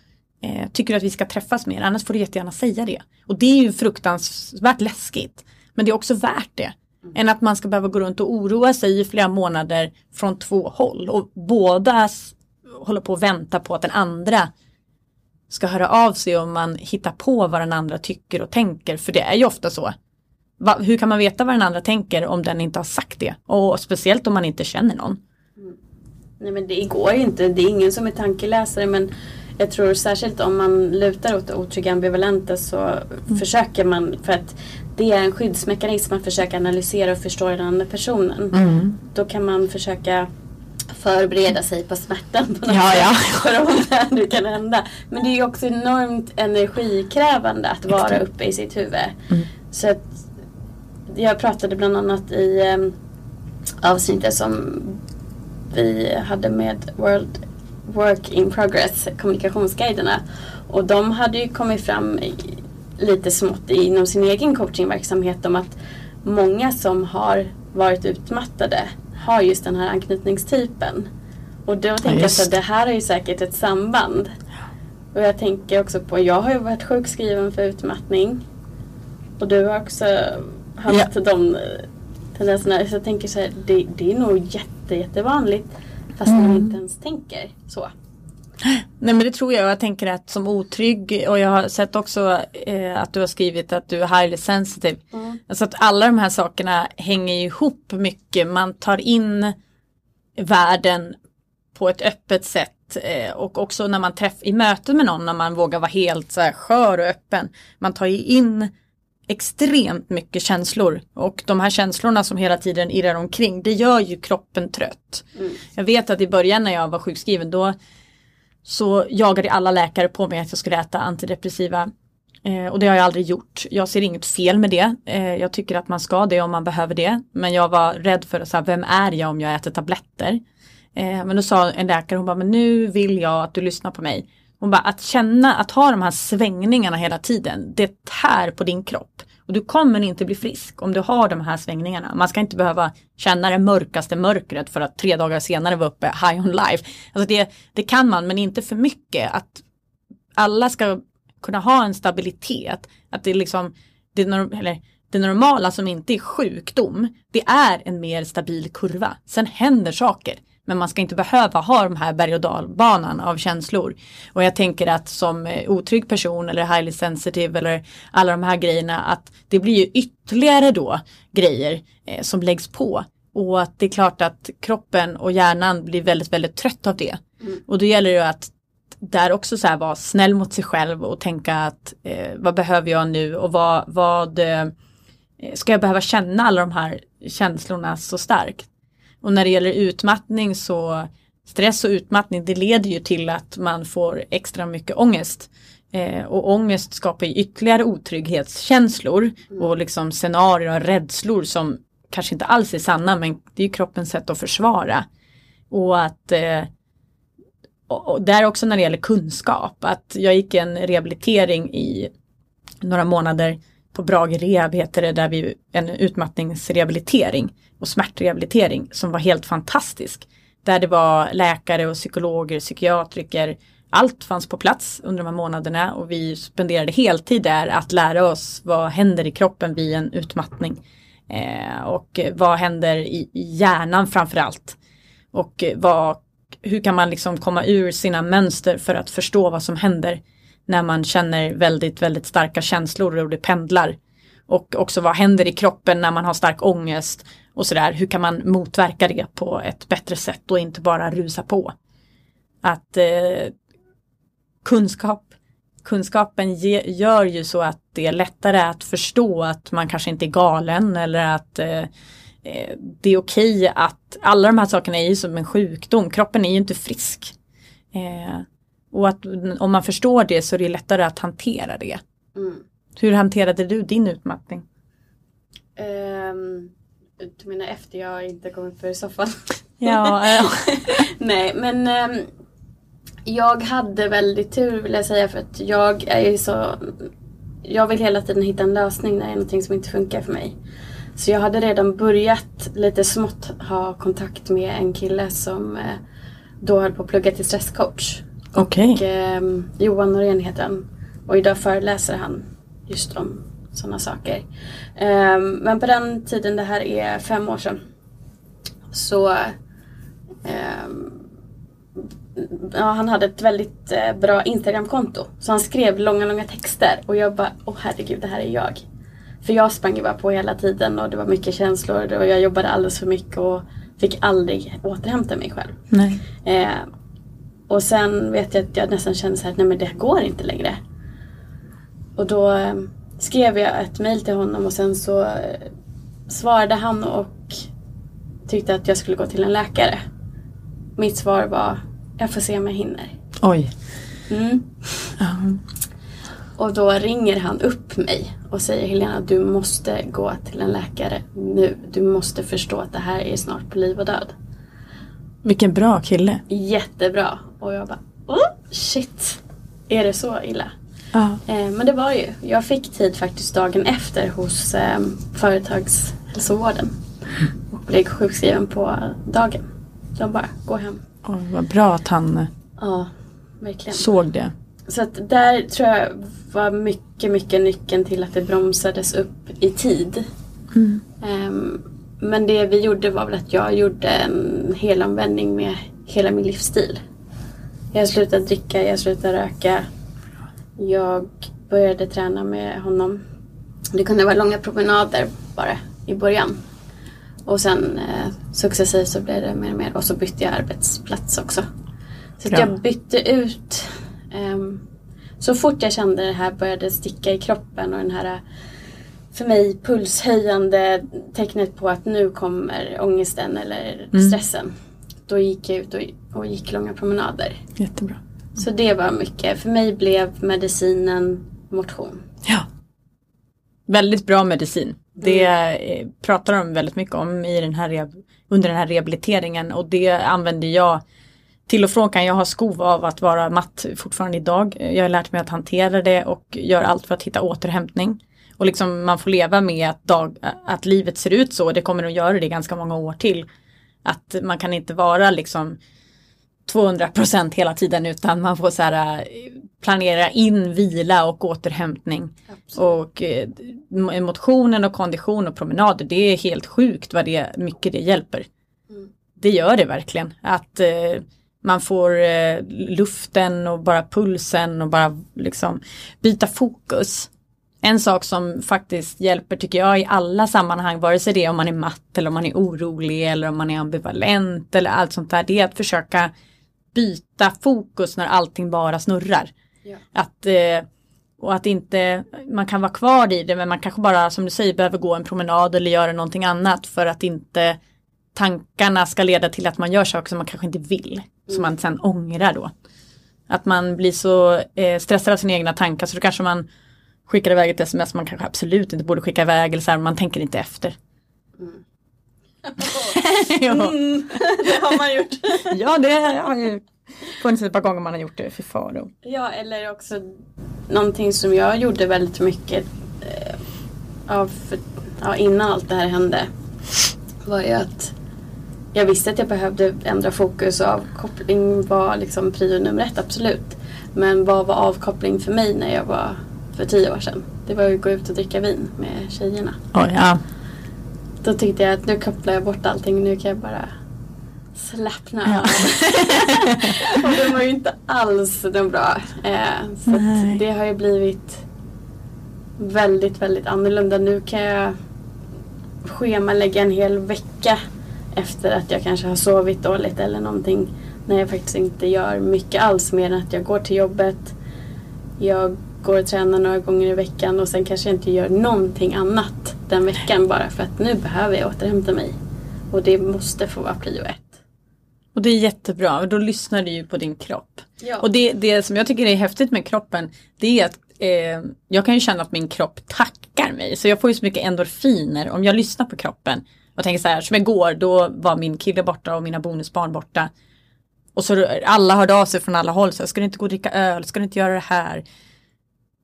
Eh, tycker du att vi ska träffas mer? Annars får du jättegärna säga det. Och det är ju fruktansvärt läskigt. Men det är också värt det. Mm. Än att man ska behöva gå runt och oroa sig i flera månader från två håll. Och båda håller på att vänta på att den andra ska höra av sig och man hittar på vad den andra tycker och tänker. För det är ju ofta så. Va, hur kan man veta vad den andra tänker om den inte har sagt det? Och speciellt om man inte känner någon. Mm. Nej men det går ju inte. Det är ingen som är tankeläsare men jag tror särskilt om man lutar åt otrygga ambivalenta så mm. försöker man för att det är en skyddsmekanism att försöka analysera och förstå den andra personen. Mm. Då kan man försöka förbereda sig på smärtan på något ja, sätt. Ja. För om det kan hända. Men det är ju också enormt energikrävande att vara uppe i sitt huvud. Mm. Så att jag pratade bland annat i um, avsnittet som vi hade med World Work in Progress, kommunikationsguiderna. Och de hade ju kommit fram lite smått inom sin egen coachingverksamhet om att många som har varit utmattade har just den här anknytningstypen. Och då tänker ja, jag att det här är ju säkert ett samband. Och jag tänker också på, jag har ju varit sjukskriven för utmattning. Och du har också haft ja. de tendenserna. Så jag tänker så här, det, det är nog jätte, jättevanligt. Fast mm. man inte ens tänker så. Nej men det tror jag. Jag tänker att som otrygg och jag har sett också eh, att du har skrivit att du är highly sensitive. Mm. Alltså att alla de här sakerna hänger ihop mycket. Man tar in världen på ett öppet sätt eh, och också när man träffar i möte med någon när man vågar vara helt så här skör och öppen. Man tar ju in extremt mycket känslor och de här känslorna som hela tiden irrar omkring det gör ju kroppen trött. Mm. Jag vet att i början när jag var sjukskriven då så jagade alla läkare på mig att jag skulle äta antidepressiva eh, och det har jag aldrig gjort. Jag ser inget fel med det. Eh, jag tycker att man ska det om man behöver det. Men jag var rädd för så här, vem är jag om jag äter tabletter? Eh, men då sa en läkare, hon bara, men nu vill jag att du lyssnar på mig. Hon bara, att känna, att ha de här svängningarna hela tiden, det tär på din kropp. Och du kommer inte bli frisk om du har de här svängningarna. Man ska inte behöva känna det mörkaste mörkret för att tre dagar senare vara uppe high on life. Alltså det, det kan man men inte för mycket. Att alla ska kunna ha en stabilitet. Att det liksom det, eller, det normala som inte är sjukdom. Det är en mer stabil kurva. Sen händer saker. Men man ska inte behöva ha de här berg och dalbanan av känslor. Och jag tänker att som eh, otrygg person eller highly sensitive eller alla de här grejerna att det blir ju ytterligare då grejer eh, som läggs på. Och att det är klart att kroppen och hjärnan blir väldigt, väldigt trött av det. Mm. Och då gäller det att där också så här vara snäll mot sig själv och tänka att eh, vad behöver jag nu och vad, vad eh, ska jag behöva känna alla de här känslorna så starkt. Och när det gäller utmattning så stress och utmattning det leder ju till att man får extra mycket ångest. Eh, och ångest skapar ytterligare otrygghetskänslor mm. och liksom scenarier och rädslor som kanske inte alls är sanna men det är ju kroppens sätt att försvara. Och att eh, och där också när det gäller kunskap, att jag gick en rehabilitering i några månader på Brage Rehab heter det, där vi en utmattningsrehabilitering och smärtrehabilitering som var helt fantastisk. Där det var läkare och psykologer, psykiatriker, allt fanns på plats under de här månaderna och vi spenderade heltid där att lära oss vad händer i kroppen vid en utmattning. Eh, och vad händer i, i hjärnan framförallt. Och eh, vad, hur kan man liksom komma ur sina mönster för att förstå vad som händer när man känner väldigt, väldigt starka känslor och det pendlar. Och också vad händer i kroppen när man har stark ångest och sådär. Hur kan man motverka det på ett bättre sätt och inte bara rusa på. Att eh, kunskap, kunskapen ge, gör ju så att det är lättare att förstå att man kanske inte är galen eller att eh, eh det är okej att alla de här sakerna är ju som en sjukdom. Kroppen är ju inte frisk. Eh, och att om man förstår det så är det lättare att hantera det. Mm. Hur hanterade du din utmattning? Um, du menar efter jag inte kom upp ur soffan? Ja. Nej men um, jag hade väldigt tur vill jag säga för att jag är ju så Jag vill hela tiden hitta en lösning när det är någonting som inte funkar för mig. Så jag hade redan börjat lite smått ha kontakt med en kille som eh, då höll på att plugga till stresscoach. Okej. Okay. Eh, Johan Norén heter han. Och idag föreläser han just om sådana saker. Eh, men på den tiden, det här är fem år sedan. Så eh, ja, han hade ett väldigt eh, bra Instagramkonto. Så han skrev långa, långa texter. Och jag bara, åh herregud, det här är jag. För jag sprang ju bara på hela tiden och det var mycket känslor och jag jobbade alldeles för mycket och fick aldrig återhämta mig själv. Nej. Eh, och sen vet jag att jag nästan kände så här, nej men det går inte längre. Och då eh, skrev jag ett mail till honom och sen så eh, svarade han och tyckte att jag skulle gå till en läkare. Mitt svar var, jag får se om jag hinner. Oj. Mm. Och då ringer han upp mig och säger Helena du måste gå till en läkare nu. Du måste förstå att det här är snart på liv och död. Vilken bra kille. Jättebra. Och jag bara, oh, shit. Är det så illa? Ja. Eh, men det var ju. Jag fick tid faktiskt dagen efter hos eh, företagshälsovården. Och blev sjukskriven på dagen. De bara, gå hem. Oh, vad bra att han verkligen. såg det. Så att där tror jag var mycket, mycket nyckeln till att det bromsades upp i tid. Mm. Um, men det vi gjorde var väl att jag gjorde en helomvändning med hela min livsstil. Jag slutade dricka, jag slutade röka. Jag började träna med honom. Det kunde vara långa promenader bara i början. Och sen eh, successivt så blev det mer och mer och så bytte jag arbetsplats också. Så jag bytte ut um, så fort jag kände det här började sticka i kroppen och den här för mig pulshöjande tecknet på att nu kommer ångesten eller mm. stressen. Mm. Då gick jag ut och, och, gick långa promenader. Jättebra. Mm. Så det var mycket. För mig blev medicinen motion. Ja. Väldigt bra medicin. Det mm. pratar de väldigt mycket om i den här under den här rehabiliteringen och det använder jag till och från kan jag ha skov av att vara matt fortfarande idag. Jag har lärt mig att hantera det och gör allt för att hitta återhämtning. Och liksom man får leva med att, dag, att livet ser ut så, det kommer att göra det ganska många år till. Att man kan inte vara liksom 200% hela tiden utan man får så här, eh, planera in vila och återhämtning. Absolut. Och eh, motionen och kondition och promenader det är helt sjukt vad det mycket det hjälper. Mm. Det gör det verkligen. Att eh, man får eh, luften och bara pulsen och bara liksom byta fokus. En sak som faktiskt hjälper tycker jag i alla sammanhang, vare sig det är om man är matt eller om man är orolig eller om man är ambivalent eller allt sånt där, det är att försöka byta fokus när allting bara snurrar. Ja. Att, eh, och att inte, man kan vara kvar i det men man kanske bara som du säger behöver gå en promenad eller göra någonting annat för att inte tankarna ska leda till att man gör saker som man kanske inte vill. Mm. Som man sen ångrar då. Att man blir så eh, stressad av sina egna tankar så då kanske man skickar iväg ett sms man kanske absolut inte borde skicka iväg eller så här, man tänker inte efter. Mm. Mm, det har man gjort. ja, det har ju funnits ett par gånger man har gjort det. Fy faro. Ja, eller också någonting som jag gjorde väldigt mycket eh, av, ja, innan allt det här hände var ju att jag visste att jag behövde ändra fokus och avkoppling var liksom prio nummer ett, absolut. Men vad var avkoppling för mig när jag var för tio år sedan? Det var att gå ut och dricka vin med tjejerna. Oh, ja. Då tyckte jag att nu kopplar jag bort allting, nu kan jag bara slappna av. och det var ju inte alls den bra. Eh, så det har ju blivit väldigt, väldigt annorlunda. Nu kan jag schemalägga en hel vecka efter att jag kanske har sovit dåligt eller någonting. När jag faktiskt inte gör mycket alls mer än att jag går till jobbet. Jag går och tränar några gånger i veckan och sen kanske jag inte gör någonting annat den veckan bara för att nu behöver jag återhämta mig. Och det måste få vara prio ett. Och det är jättebra, då lyssnar du ju på din kropp. Ja. Och det, det som jag tycker är häftigt med kroppen, det är att eh, jag kan ju känna att min kropp tackar mig. Så jag får ju så mycket endorfiner om jag lyssnar på kroppen. Och tänker så här, som igår, då var min kille borta och mina bonusbarn borta. Och så alla hörde av sig från alla håll, så här, ska du inte gå och dricka öl, ska du inte göra det här?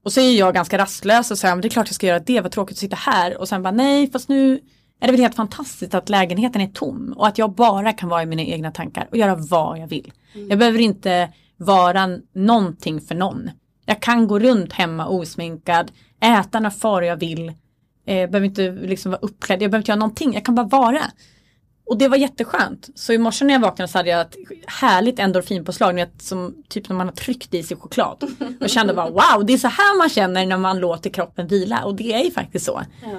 Och så är jag ganska rastlös och säger, men det är klart jag ska göra det, vad tråkigt att sitta här. Och sen bara, nej, fast nu är det väl helt fantastiskt att lägenheten är tom och att jag bara kan vara i mina egna tankar och göra vad jag vill. Mm. Jag behöver inte vara någonting för någon. Jag kan gå runt hemma osminkad, äta när far jag vill, eh, behöver inte liksom vara uppklädd, jag behöver inte göra någonting, jag kan bara vara. Och det var jätteskönt. Så i morse när jag vaknade så hade jag ett härligt endorfinpåslag, vet, som typ när man har tryckt i sig choklad. Och kände bara wow, det är så här man känner när man låter kroppen vila och det är ju faktiskt så. Ja.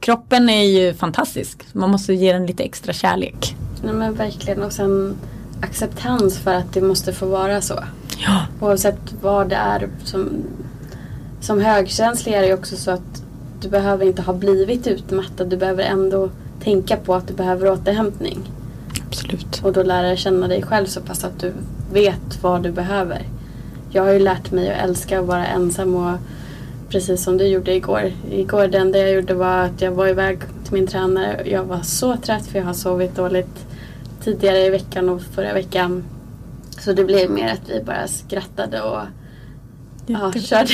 Kroppen är ju fantastisk, man måste ge den lite extra kärlek. Nej men verkligen och sen acceptans för att det måste få vara så. Ja. Oavsett vad det är. Som, som högkänslig är det ju också så att du behöver inte ha blivit utmattad. Du behöver ändå tänka på att du behöver återhämtning. Absolut. Och då lära känna dig själv så pass att du vet vad du behöver. Jag har ju lärt mig att älska att vara ensam och precis som du gjorde igår. Igår det enda jag gjorde var att jag var iväg till min tränare. Jag var så trött för jag har sovit dåligt tidigare i veckan och förra veckan. Så det blev mer att vi bara skrattade och Ja, körde.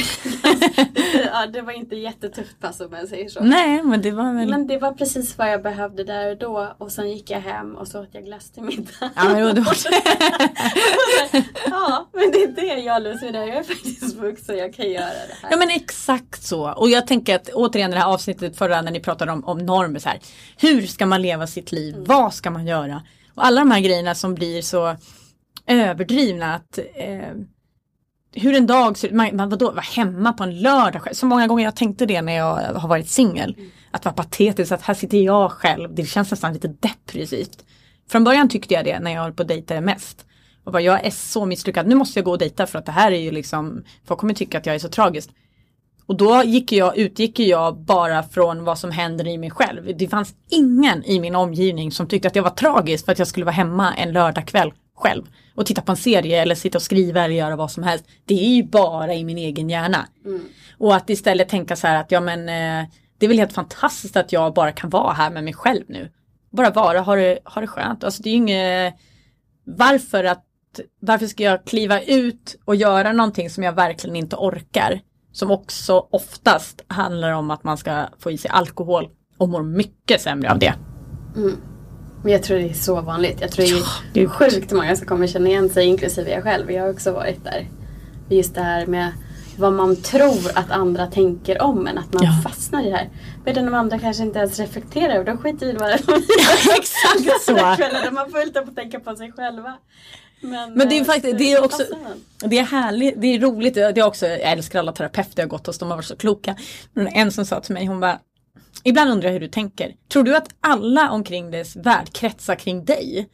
ja, det var inte jättetufft pass om jag säger så. Nej, men det var väl... Men det var precis vad jag behövde där och då. Och sen gick jag hem och så åt jag glass till middag. Ja, men, det var... ja, men det är det jag Lucy, jag är faktiskt vuxen jag kan göra det här. Ja, men exakt så. Och jag tänker att återigen det här avsnittet förra när ni pratade om, om normer så här. Hur ska man leva sitt liv? Mm. Vad ska man göra? Och alla de här grejerna som blir så överdrivna att eh, hur en dag ser ut, man, man vadå, vara hemma på en lördag själv. Så många gånger jag tänkte det när jag har varit singel. Mm. Att vara patetiskt, att här sitter jag själv. Det känns nästan lite depressivt. Från början tyckte jag det när jag höll på att dejta mest. Och bara, jag är så misslyckad, nu måste jag gå och dejta för att det här är ju liksom, folk kommer tycka att jag är så tragisk. Och då gick jag, utgick jag bara från vad som händer i mig själv. Det fanns ingen i min omgivning som tyckte att jag var tragisk för att jag skulle vara hemma en lördagkväll själv och titta på en serie eller sitta och skriva eller göra vad som helst. Det är ju bara i min egen hjärna. Mm. Och att istället tänka så här att ja men eh, det är väl helt fantastiskt att jag bara kan vara här med mig själv nu. Bara vara, ha det, ha det skönt. Alltså det är ju inget, varför att, varför ska jag kliva ut och göra någonting som jag verkligen inte orkar? som också oftast handlar om att man ska få i sig alkohol och mår mycket sämre av det. Mm. Men jag tror det är så vanligt. Jag tror det är, det sjukt många som kommer känna igen sig, inklusive jag själv. Jag har också varit där. Just det här med vad man tror att andra tänker om en. Att man ja. fastnar i det här. Medan de andra kanske inte ens reflekterar över De skiter i vad de ja, Exakt så. De har fullt upp att tänka på sig själva. Men, men, det är eh, faktiskt, det är också, det är härligt, det är roligt, det är också, jag älskar alla terapeuter jag har gått hos, de har varit så kloka. Men en som sa till mig, hon bara, ibland undrar jag hur du tänker. Tror du att alla omkring dess värld kretsar kring dig?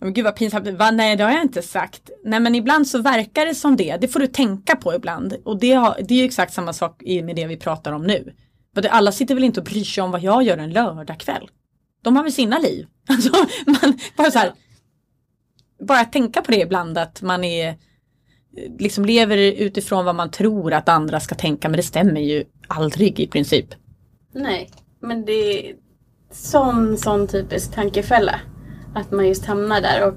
Men gud vad pinsamt, Va? nej det har jag inte sagt. Nej men ibland så verkar det som det, det får du tänka på ibland. Och det, har, det är ju exakt samma sak med det vi pratar om nu. Alla sitter väl inte och bryr sig om vad jag gör en lördagkväll. De har väl sina liv. Alltså, man, bara så här, bara tänka på det ibland att man är liksom lever utifrån vad man tror att andra ska tänka men det stämmer ju aldrig i princip. Nej, men det är sån, sån typisk tankefälla. Att man just hamnar där och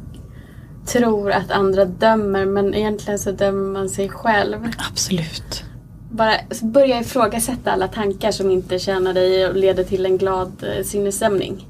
tror att andra dömer men egentligen så dömer man sig själv. Absolut. Bara börja ifrågasätta alla tankar som inte tjänar dig och leder till en glad eh, sinnesstämning.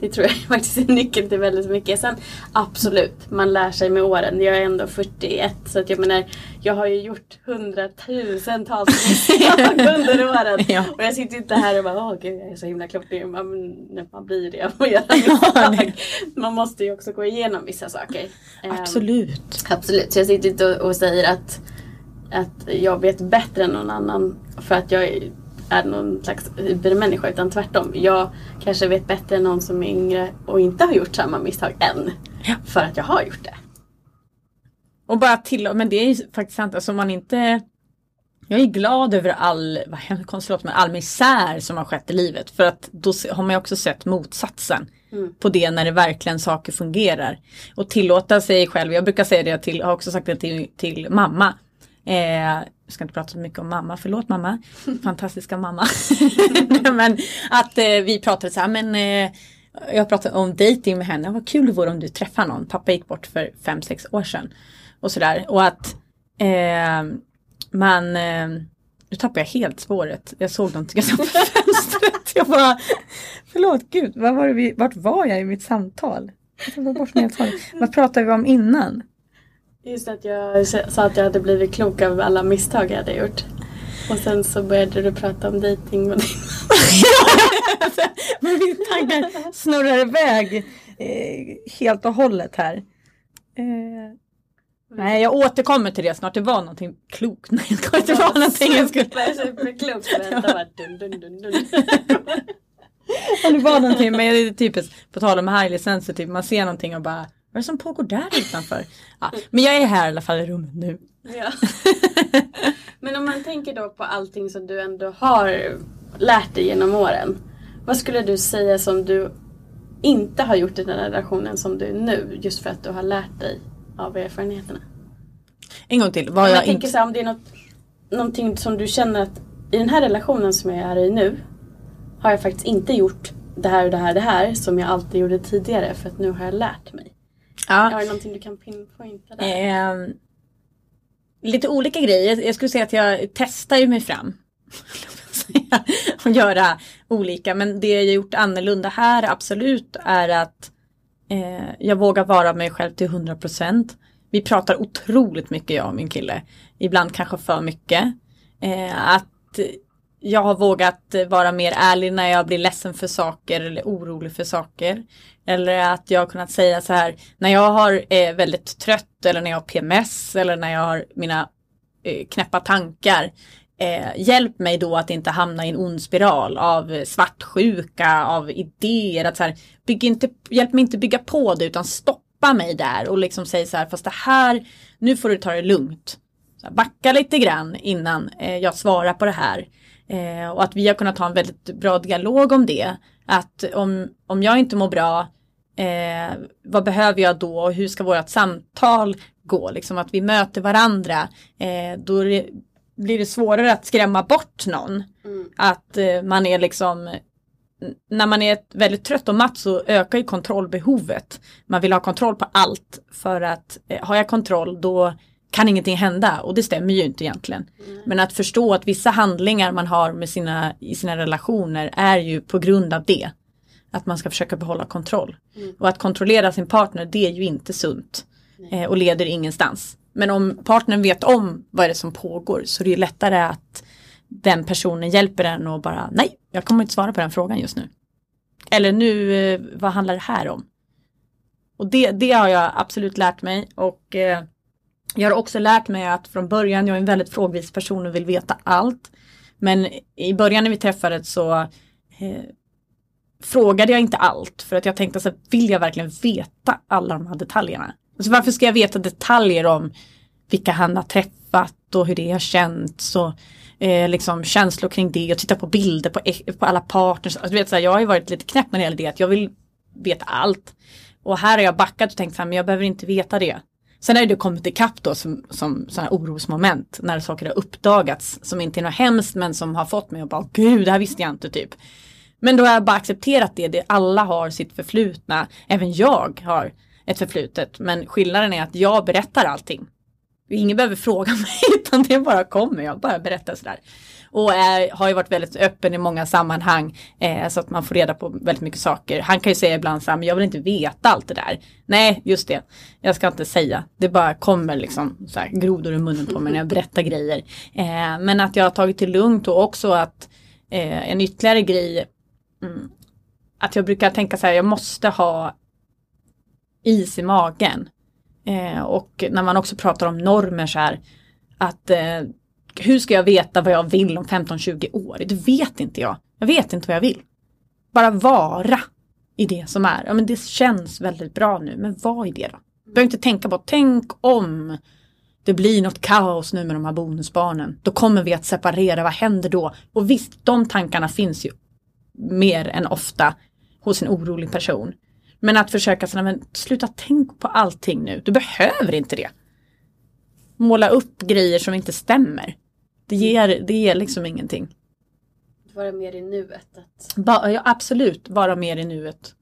Det tror jag faktiskt är nyckeln till väldigt mycket. Sen absolut, man lär sig med åren. Jag är ändå 41 så att jag menar, jag har ju gjort hundratusentals misstag under åren. Ja. Och jag sitter inte här och bara, åh gud jag är så himla klok. Man, man blir det av att göra misstag. man måste ju också gå igenom vissa saker. Absolut. Um, absolut, så jag sitter inte och, och säger att att jag vet bättre än någon annan för att jag är någon slags hypermänniska utan tvärtom. Jag kanske vet bättre än någon som är yngre och inte har gjort samma misstag än. Ja. För att jag har gjort det. Och bara till, men det är ju faktiskt sant, alltså man inte jag är glad över all, vad konstigt men all misär som har skett i livet. För att då har man ju också sett motsatsen. Mm. På det när det verkligen saker fungerar. Och tillåta sig själv, jag brukar säga det till, har också sagt det till, till mamma. Eh, jag ska inte prata så mycket om mamma, förlåt mamma. Fantastiska mamma. men att eh, vi pratade så här, men eh, jag pratade om dating med henne. Vad kul det vore om du träffar någon. Pappa gick bort för fem sex år sedan. Och sådär. Och att eh, man, eh, nu tappar jag helt spåret. Jag såg någonting jag såg på fönstret. Jag bara, förlåt gud, var det vi, vart var jag i mitt samtal? Jag bort Vad pratade vi om innan? Just att jag sa att jag hade blivit klok av alla misstag jag hade gjort. Och sen så började du prata om dejting med din Men min tankar snurrar iväg eh, helt och hållet här. Eh, nej, jag återkommer till det snart. Det var någonting klokt. Nej, det var, det var någonting jag skulle... Superklokt. Vänta bara dun, dun, dun, dun. det var någonting, men det är typiskt, på tal om highly sensitive, man ser någonting och bara vad är det som pågår där utanför? Ja, men jag är här i alla fall i rummet nu. Ja. men om man tänker då på allting som du ändå har lärt dig genom åren. Vad skulle du säga som du inte har gjort i den relationen som du är nu just för att du har lärt dig av erfarenheterna? En gång till. Vad jag, jag tänker så här, om det är något, någonting som du känner att i den här relationen som jag är i nu har jag faktiskt inte gjort det här och det här och det här som jag alltid gjorde tidigare för att nu har jag lärt mig. Ja. Har du någonting du kan pinpointa där? Eh, lite olika grejer. Jag skulle säga att jag testar ju mig fram. och göra olika. Men det jag gjort annorlunda här absolut är att eh, jag vågar vara mig själv till 100%. Vi pratar otroligt mycket jag och min kille. Ibland kanske för mycket. Eh, att jag har vågat vara mer ärlig när jag blir ledsen för saker eller orolig för saker. Eller att jag har kunnat säga så här, när jag har är väldigt trött eller när jag har PMS eller när jag har mina eh, knäppa tankar. Eh, hjälp mig då att inte hamna i en ond spiral av svartsjuka, av idéer. Att så här, bygg inte, hjälp mig inte bygga på det utan stoppa mig där och liksom säga så här, fast det här, nu får du ta det lugnt. Så backa lite grann innan eh, jag svarar på det här. Eh, och att vi har kunnat ha en väldigt bra dialog om det. Att om, om jag inte mår bra, eh, vad behöver jag då och hur ska vårt samtal gå? Liksom att vi möter varandra. Eh, då det, blir det svårare att skrämma bort någon. Mm. Att eh, man är liksom när man är väldigt trött och matt så ökar ju kontrollbehovet. Man vill ha kontroll på allt för att eh, har jag kontroll då kan ingenting hända och det stämmer ju inte egentligen. Mm. Men att förstå att vissa handlingar man har med sina, i sina relationer är ju på grund av det. Att man ska försöka behålla kontroll. Mm. Och att kontrollera sin partner det är ju inte sunt. Eh, och leder ingenstans. Men om partnern vet om vad det är som pågår så är det lättare att den personen hjälper en och bara nej, jag kommer inte svara på den frågan just nu. Eller nu, eh, vad handlar det här om? Och det, det har jag absolut lärt mig och eh, jag har också lärt mig att från början, jag är en väldigt frågvis person och vill veta allt. Men i början när vi träffades så eh, frågade jag inte allt för att jag tänkte så här, vill jag verkligen veta alla de här detaljerna? Alltså varför ska jag veta detaljer om vilka han har träffat och hur det har känts och eh, liksom känslor kring det och titta på bilder på, e, på alla partners. Alltså, vet, så här, jag har ju varit lite knäpp när det gäller det att jag vill veta allt. Och här har jag backat och tänkt så här, men jag behöver inte veta det. Sen har det kommit ikapp då som, som sådana orosmoment när saker har uppdagats som inte är något hemskt men som har fått mig att bara gud det här visste jag inte typ. Men då har jag bara accepterat det, det alla har sitt förflutna, även jag har ett förflutet men skillnaden är att jag berättar allting. Ingen behöver fråga mig utan det bara kommer, jag bara berättar sådär. Och är, har ju varit väldigt öppen i många sammanhang eh, så att man får reda på väldigt mycket saker. Han kan ju säga ibland så här, men jag vill inte veta allt det där. Nej, just det. Jag ska inte säga. Det bara kommer liksom så här, grodor i munnen på mig när jag berättar grejer. Eh, men att jag har tagit det lugnt och också att eh, en ytterligare grej mm, att jag brukar tänka så här, jag måste ha is i magen. Eh, och när man också pratar om normer så här, att eh, hur ska jag veta vad jag vill om 15-20 år? Det vet inte jag. Jag vet inte vad jag vill. Bara vara i det som är. Ja men det känns väldigt bra nu, men vad är det då? Behöver inte tänka på, tänk om det blir något kaos nu med de här bonusbarnen. Då kommer vi att separera, vad händer då? Och visst, de tankarna finns ju mer än ofta hos en orolig person. Men att försöka säga, men sluta tänk på allting nu, du behöver inte det. Måla upp grejer som inte stämmer. Det ger, det ger liksom ingenting. Vara mer i nuet? Att... Ba, ja, absolut, vara mer i nuet.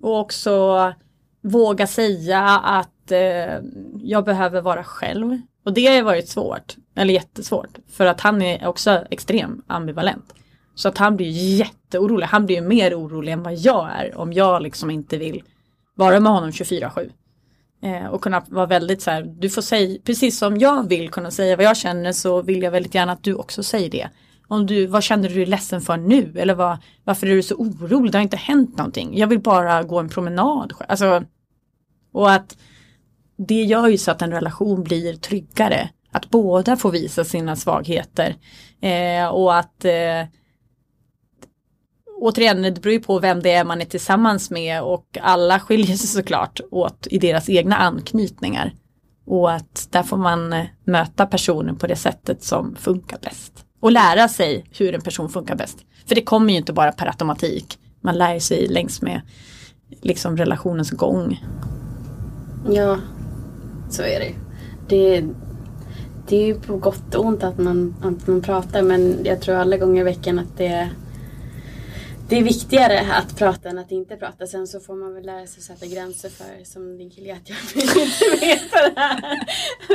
Och också våga säga att eh, jag behöver vara själv. Och det har varit svårt, eller jättesvårt. För att han är också extrem ambivalent. Så att han blir jätteorolig. Han blir ju mer orolig än vad jag är om jag liksom inte vill vara med honom 24-7. Eh, och kunna vara väldigt så här, du får säga, precis som jag vill kunna säga vad jag känner så vill jag väldigt gärna att du också säger det. Om du, vad känner du dig ledsen för nu? Eller vad, varför är du så orolig? Det har inte hänt någonting. Jag vill bara gå en promenad. Alltså, och att det gör ju så att en relation blir tryggare. Att båda får visa sina svagheter. Eh, och att eh, återigen, det beror ju på vem det är man är tillsammans med och alla skiljer sig såklart åt i deras egna anknytningar. Och att där får man eh, möta personen på det sättet som funkar bäst. Och lära sig hur en person funkar bäst. För det kommer ju inte bara per automatik. Man lär sig längs med liksom relationens gång. Ja, så är det. Det, det är ju på gott och ont att man, att man pratar men jag tror alla gånger i veckan att det det är viktigare att prata än att inte prata. Sen så får man väl lära sig sätta gränser för som din kille att jag vill inte veta det här.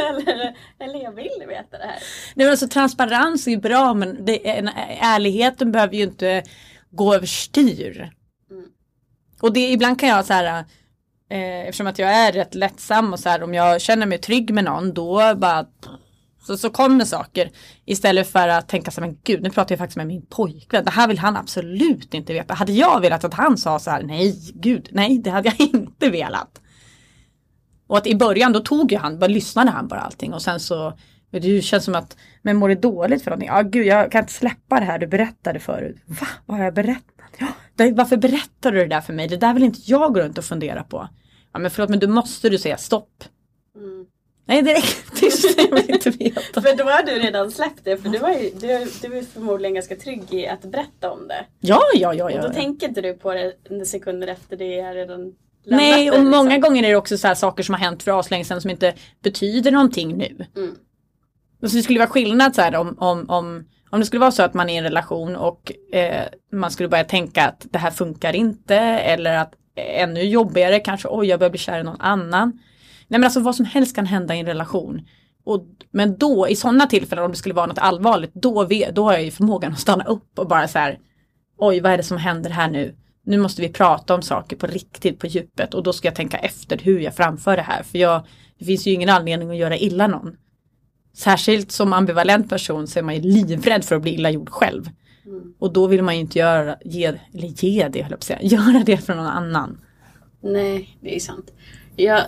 eller, eller jag vill veta det här. Nej, men alltså, transparens är bra men det, en, ärligheten behöver ju inte gå överstyr. Mm. Och det, ibland kan jag så här eh, eftersom att jag är rätt lättsam och så här om jag känner mig trygg med någon då bara så, så kommer saker istället för att tänka så men gud nu pratar jag faktiskt med min pojkvän. Det här vill han absolut inte veta. Hade jag velat att han sa så här nej gud nej det hade jag inte velat. Och att i början då tog ju han, bara lyssnade han bara allting och sen så det känns som att, men mår det dåligt för någonting? Ja gud jag kan inte släppa det här du berättade förut. Va? Vad har jag berättat? Ja, det, varför berättar du det där för mig? Det där vill inte jag gå runt och fundera på. Ja men förlåt men du måste du säga stopp. Mm. Nej räcker tyst, jag vill inte veta. för då har du redan släppt det för du, var ju, du, du är förmodligen ganska trygg i att berätta om det. Ja, ja, ja. ja och då ja. tänker inte du på det under sekunder efter det är redan Nej, och det, många liksom. gånger är det också så saker som har hänt för aslänge sedan som inte betyder någonting nu. Mm. Så det skulle vara skillnad så här om, om, om, om det skulle vara så att man är i en relation och eh, man skulle börja tänka att det här funkar inte eller att ännu jobbigare kanske, oj jag börjar bli kär i någon annan. Nej men alltså vad som helst kan hända i en relation. Och, men då, i sådana tillfällen om det skulle vara något allvarligt, då, då har jag ju förmågan att stanna upp och bara så här, oj vad är det som händer här nu? Nu måste vi prata om saker på riktigt, på djupet och då ska jag tänka efter hur jag framför det här. För jag, det finns ju ingen anledning att göra illa någon. Särskilt som ambivalent person så är man ju livrädd för att bli illa gjord själv. Mm. Och då vill man ju inte göra, ge, eller ge det, höll jag på säga, göra det för någon annan. Nej, det är sant. Jag,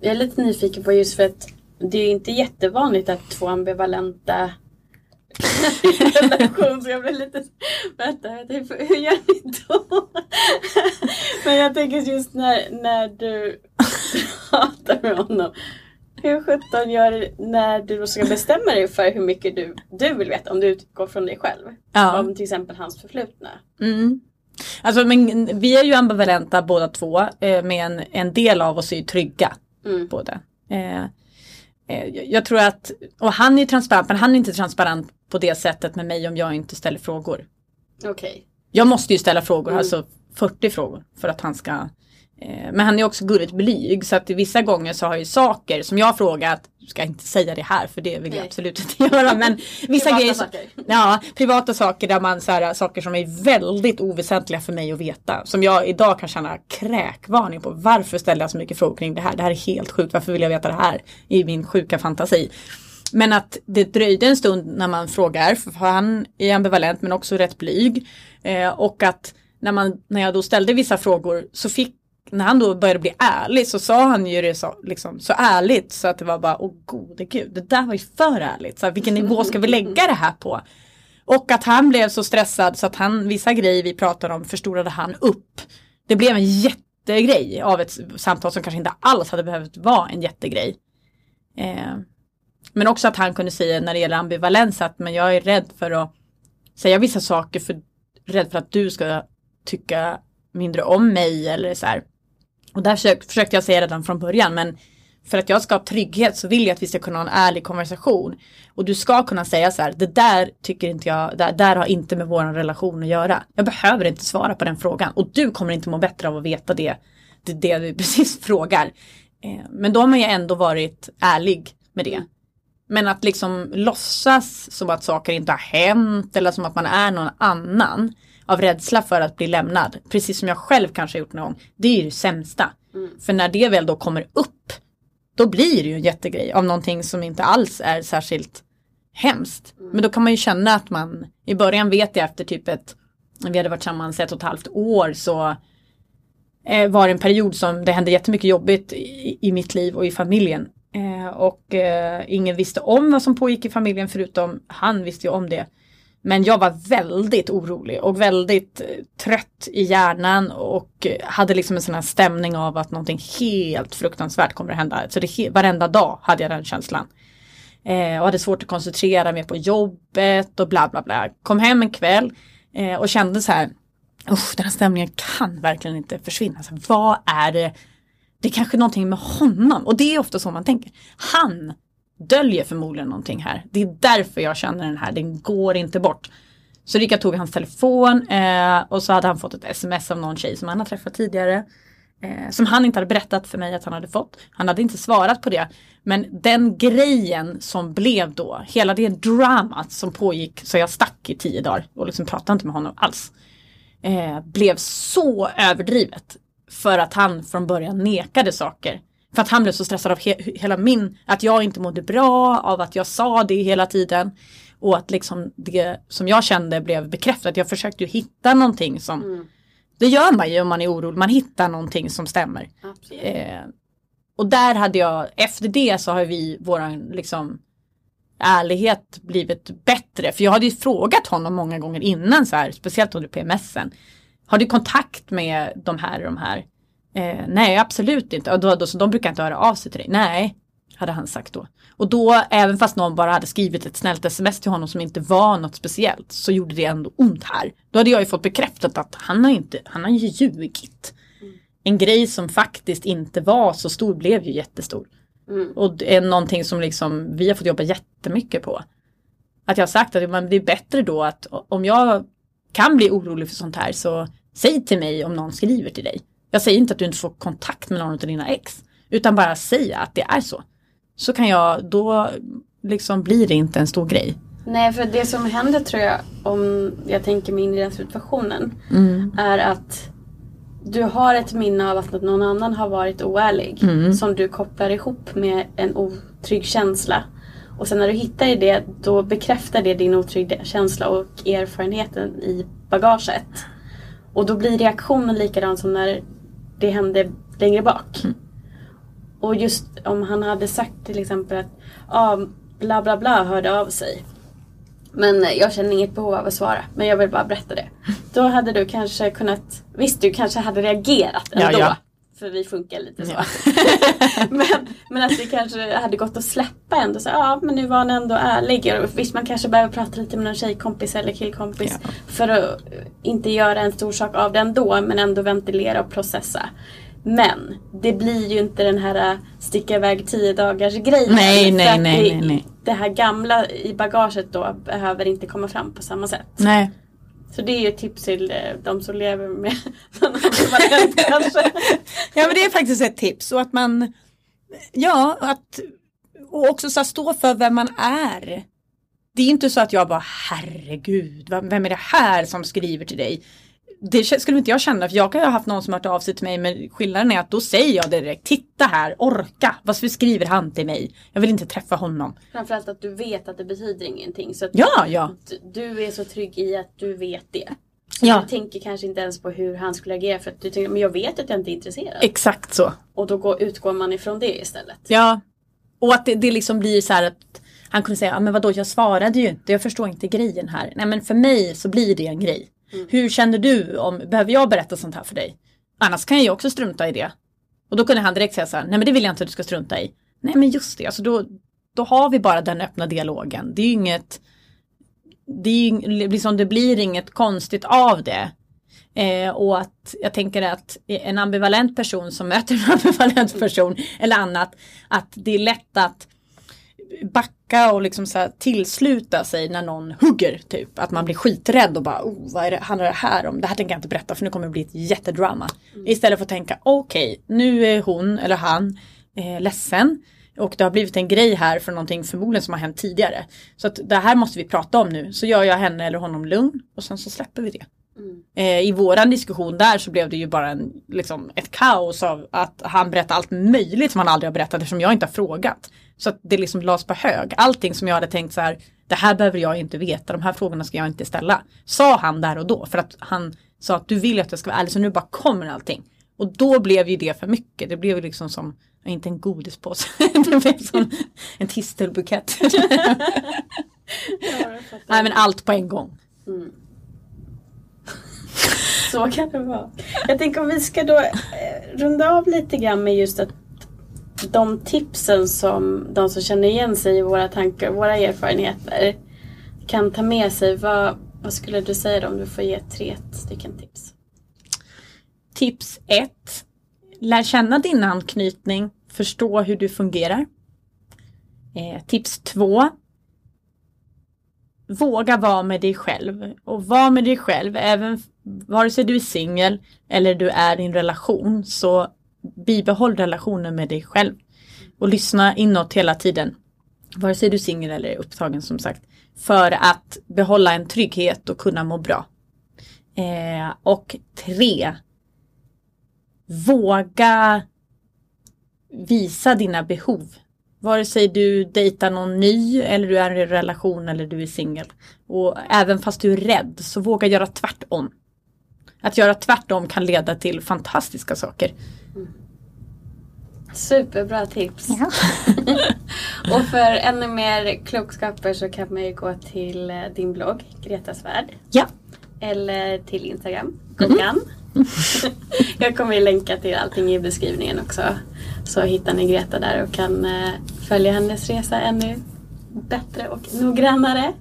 jag är lite nyfiken på just för att det är inte jättevanligt att två ambivalenta relation så jag blir lite, vänta, hur gör ni då? Men jag tänker just när, när du pratar med honom. Hur sjutton gör du när du ska bestämma dig för hur mycket du, du vill veta om du utgår från dig själv? Ja. Om till exempel hans förflutna. Mm. Alltså men vi är ju ambivalenta båda två eh, men en, en del av oss är ju trygga. Mm. Båda. Eh, eh, jag tror att, och han är transparent men han är inte transparent på det sättet med mig om jag inte ställer frågor. Okej. Okay. Jag måste ju ställa frågor, mm. alltså 40 frågor för att han ska men han är också gulligt blyg så att vissa gånger så har ju saker som jag frågat, ska inte säga det här för det vill jag absolut inte göra men vissa privata grejer. Saker. Ja, privata saker där man så här, saker som är väldigt oväsentliga för mig att veta. Som jag idag kan känna kräkvarning på. Varför ställer jag så mycket frågor kring det här? Det här är helt sjukt. Varför vill jag veta det här? I min sjuka fantasi. Men att det dröjde en stund när man frågar, för han är ambivalent men också rätt blyg. Eh, och att när, man, när jag då ställde vissa frågor så fick när han då började bli ärlig så sa han ju det så, liksom, så ärligt så att det var bara, åh gode gud, det där var ju för ärligt. Så här, vilken nivå ska vi lägga det här på? Och att han blev så stressad så att han, vissa grejer vi pratade om förstorade han upp. Det blev en jättegrej av ett samtal som kanske inte alls hade behövt vara en jättegrej. Eh, men också att han kunde säga när det gäller ambivalens att men jag är rädd för att säga vissa saker för rädd för att du ska tycka mindre om mig eller så här. Och där försökte, jag säga redan från början men för att jag ska ha trygghet så vill jag att vi ska kunna ha en ärlig konversation. Och du ska kunna säga så här, det där tycker inte jag, det där har inte med vår relation att göra. Jag behöver inte svara på den frågan och du kommer inte må bättre av att veta det, det, det du precis frågar. Eh, men då har man ju ändå varit ärlig med det. Men att liksom låtsas som att saker inte har hänt eller som att man är någon annan av rädsla för att bli lämnad, precis som jag själv kanske gjort någon gång, det är ju det sämsta. Mm. För när det väl då kommer upp, då blir det ju en jättegrej av någonting som inte alls är särskilt hemskt. Mm. Men då kan man ju känna att man, i början vet jag efter typ ett, vi hade varit tillsammans ett och ett halvt år så eh, var det en period som det hände jättemycket jobbigt i, i mitt liv och i familjen. Eh, och eh, ingen visste om vad som pågick i familjen förutom han visste ju om det. Men jag var väldigt orolig och väldigt eh, trött i hjärnan och hade liksom en sån här stämning av att någonting helt fruktansvärt kommer att hända. Så det, varenda dag hade jag den känslan. Eh, och hade svårt att koncentrera mig på jobbet och bla bla bla. Kom hem en kväll eh, och kände så här, usch den här stämningen kan verkligen inte försvinna. Så vad är det? Det är kanske någonting med honom och det är ofta så man tänker. Han döljer förmodligen någonting här. Det är därför jag känner den här, den går inte bort. Så Rika tog hans telefon eh, och så hade han fått ett sms av någon tjej som han har träffat tidigare. Eh, som han inte hade berättat för mig att han hade fått. Han hade inte svarat på det. Men den grejen som blev då, hela det dramat som pågick så jag stack i tio dagar och liksom pratade inte med honom alls. Eh, blev så överdrivet. För att han från början nekade saker. För att han blev så stressad av he hela min, att jag inte mådde bra, av att jag sa det hela tiden. Och att liksom det som jag kände blev bekräftat. Jag försökte ju hitta någonting som, mm. det gör man ju om man är orolig, man hittar någonting som stämmer. Eh, och där hade jag, efter det så har vi våran liksom ärlighet blivit bättre. För jag hade ju frågat honom många gånger innan så här, speciellt under PMSen. Har du kontakt med de här och de här? Eh, nej, absolut inte. Och då, då, så de brukar inte höra av sig till dig. Nej, hade han sagt då. Och då, även fast någon bara hade skrivit ett snällt sms till honom som inte var något speciellt, så gjorde det ändå ont här. Då hade jag ju fått bekräftat att han har inte, han har ju ljugit. Mm. En grej som faktiskt inte var så stor blev ju jättestor. Mm. Och det är någonting som liksom vi har fått jobba jättemycket på. Att jag har sagt att det är bättre då att om jag kan bli orolig för sånt här så säg till mig om någon skriver till dig. Jag säger inte att du inte får kontakt med någon av dina ex. Utan bara säga att det är så. så kan jag, då liksom blir det inte en stor grej. Nej, för det som händer tror jag, om jag tänker mig in i den situationen, är att du har ett minne av att någon annan har varit oärlig som du kopplar ihop med en otrygg känsla. Och sen när du hittar i det, då bekräftar det din otrygga känsla och erfarenheten i bagaget. Och då blir reaktionen likadan som när det hände längre bak. Och just om han hade sagt till exempel att ah, bla bla bla hörde av sig. Men jag känner inget behov av att svara. Men jag vill bara berätta det. Då hade du kanske kunnat, visst du kanske hade reagerat Ja, ändå. ja. För vi funkar lite så. Ja. men, men att det kanske hade gått att släppa ändå. Så, ja men nu var han ändå ärlig. Visst man kanske behöver prata lite med någon tjejkompis eller killkompis. Ja. För att inte göra en stor sak av det ändå. Men ändå ventilera och processa. Men det blir ju inte den här sticka iväg tio dagars grejen. Nej, nej, nej, nej, nej. Det här gamla i bagaget då behöver inte komma fram på samma sätt. Nej. Så det är ju ett tips till eh, de som lever med någon kanske. Ja men det är faktiskt ett tips och att man, ja att, och också så stå för vem man är. Det är inte så att jag bara herregud, vem är det här som skriver till dig? Det skulle inte jag känna för jag kan ju ha haft någon som hört av sig till mig men skillnaden är att då säger jag direkt titta här, orka, vad skriver han till mig? Jag vill inte träffa honom. Framförallt att du vet att det betyder ingenting. Så att Ja, ja. du är så trygg i att du vet det. Ja. Du tänker kanske inte ens på hur han skulle agera för att du tänker men jag vet att jag inte är intresserad. Exakt så. Och då går, utgår man ifrån det istället. Ja, och att det, det liksom blir så här att han kunde säga, men vadå jag svarade ju inte, jag förstår inte grejen här. Nej men för mig så blir det en grej. Mm. Hur känner du om, behöver jag berätta sånt här för dig? Annars kan jag ju också strunta i det. Och då kunde han direkt säga så här, nej men det vill jag inte att du ska strunta i. Nej men just det, alltså då, då har vi bara den öppna dialogen. Det är ju inget, det, är ju, liksom, det blir inget konstigt av det. Eh, och att jag tänker att en ambivalent person som möter en ambivalent person eller annat, att det är lätt att backa och liksom så tillsluta sig när någon hugger typ. Att man blir skiträdd och bara oh, vad är det, handlar det här om? Det här tänker jag inte berätta för nu kommer det bli ett jättedrama. Istället för att tänka okej, nu är hon eller han eh, ledsen. Och det har blivit en grej här för någonting förmodligen som har hänt tidigare. Så att det här måste vi prata om nu. Så gör jag henne eller honom lugn och sen så släpper vi det. Eh, I våran diskussion där så blev det ju bara en, liksom, ett kaos av att han berättade allt möjligt som han aldrig har berättat eftersom jag inte har frågat. Så att det liksom lades på hög. Allting som jag hade tänkt så här, det här behöver jag inte veta, de här frågorna ska jag inte ställa. Sa han där och då för att han sa att du vill att jag ska vara ärlig så nu bara kommer allting. Och då blev ju det för mycket. Det blev ju liksom som, inte en godispåse, det blev som en tistelbukett. Nej men allt på en gång. Så kan det vara. Jag tänker om vi ska då eh, runda av lite grann med just att de tipsen som de som känner igen sig i våra tankar, våra erfarenheter kan ta med sig. Vad, vad skulle du säga då om du får ge tre stycken tips? Tips 1. Lär känna din anknytning. Förstå hur du fungerar. Eh, tips 2. Våga vara med dig själv. Och var med dig själv, även vare sig du är singel eller du är i en relation, så bibehåll relationen med dig själv. Och lyssna inåt hela tiden. Vare sig du är singel eller är upptagen som sagt. För att behålla en trygghet och kunna må bra. Eh, och tre, våga visa dina behov. Vare sig du dejtar någon ny eller du är i en relation eller du är singel. Och även fast du är rädd så våga göra tvärtom. Att göra tvärtom kan leda till fantastiska saker. Superbra tips. Och för ännu mer klokskaper så kan man ju gå till eh, din blogg Gretas Värld. Ja, Eller till Instagram, Goggan. Jag kommer länka till allting i beskrivningen också. Så hittar ni Greta där och kan eh, följa hennes resa ännu bättre och noggrannare.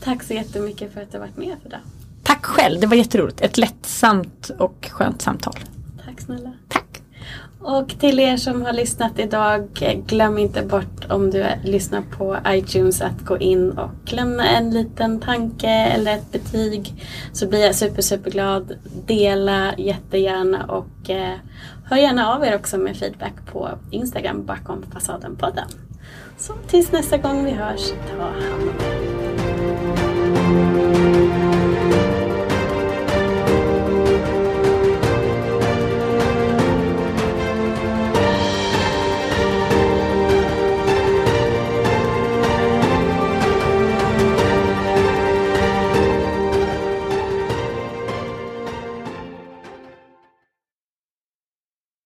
Tack så jättemycket för att du har varit med för det. tack själv. Det var jätteroligt. Ett lättsamt och skönt samtal. Tack snälla. Tack. Och till er som har lyssnat idag, glöm inte bort om du lyssnar på iTunes att gå in och lämna en liten tanke eller ett betyg. Så blir jag super, super glad. Dela jättegärna och eh, hör gärna av er också med feedback på Instagram bakom fasaden-podden. Så tills nästa gång vi hörs, ta hand om er.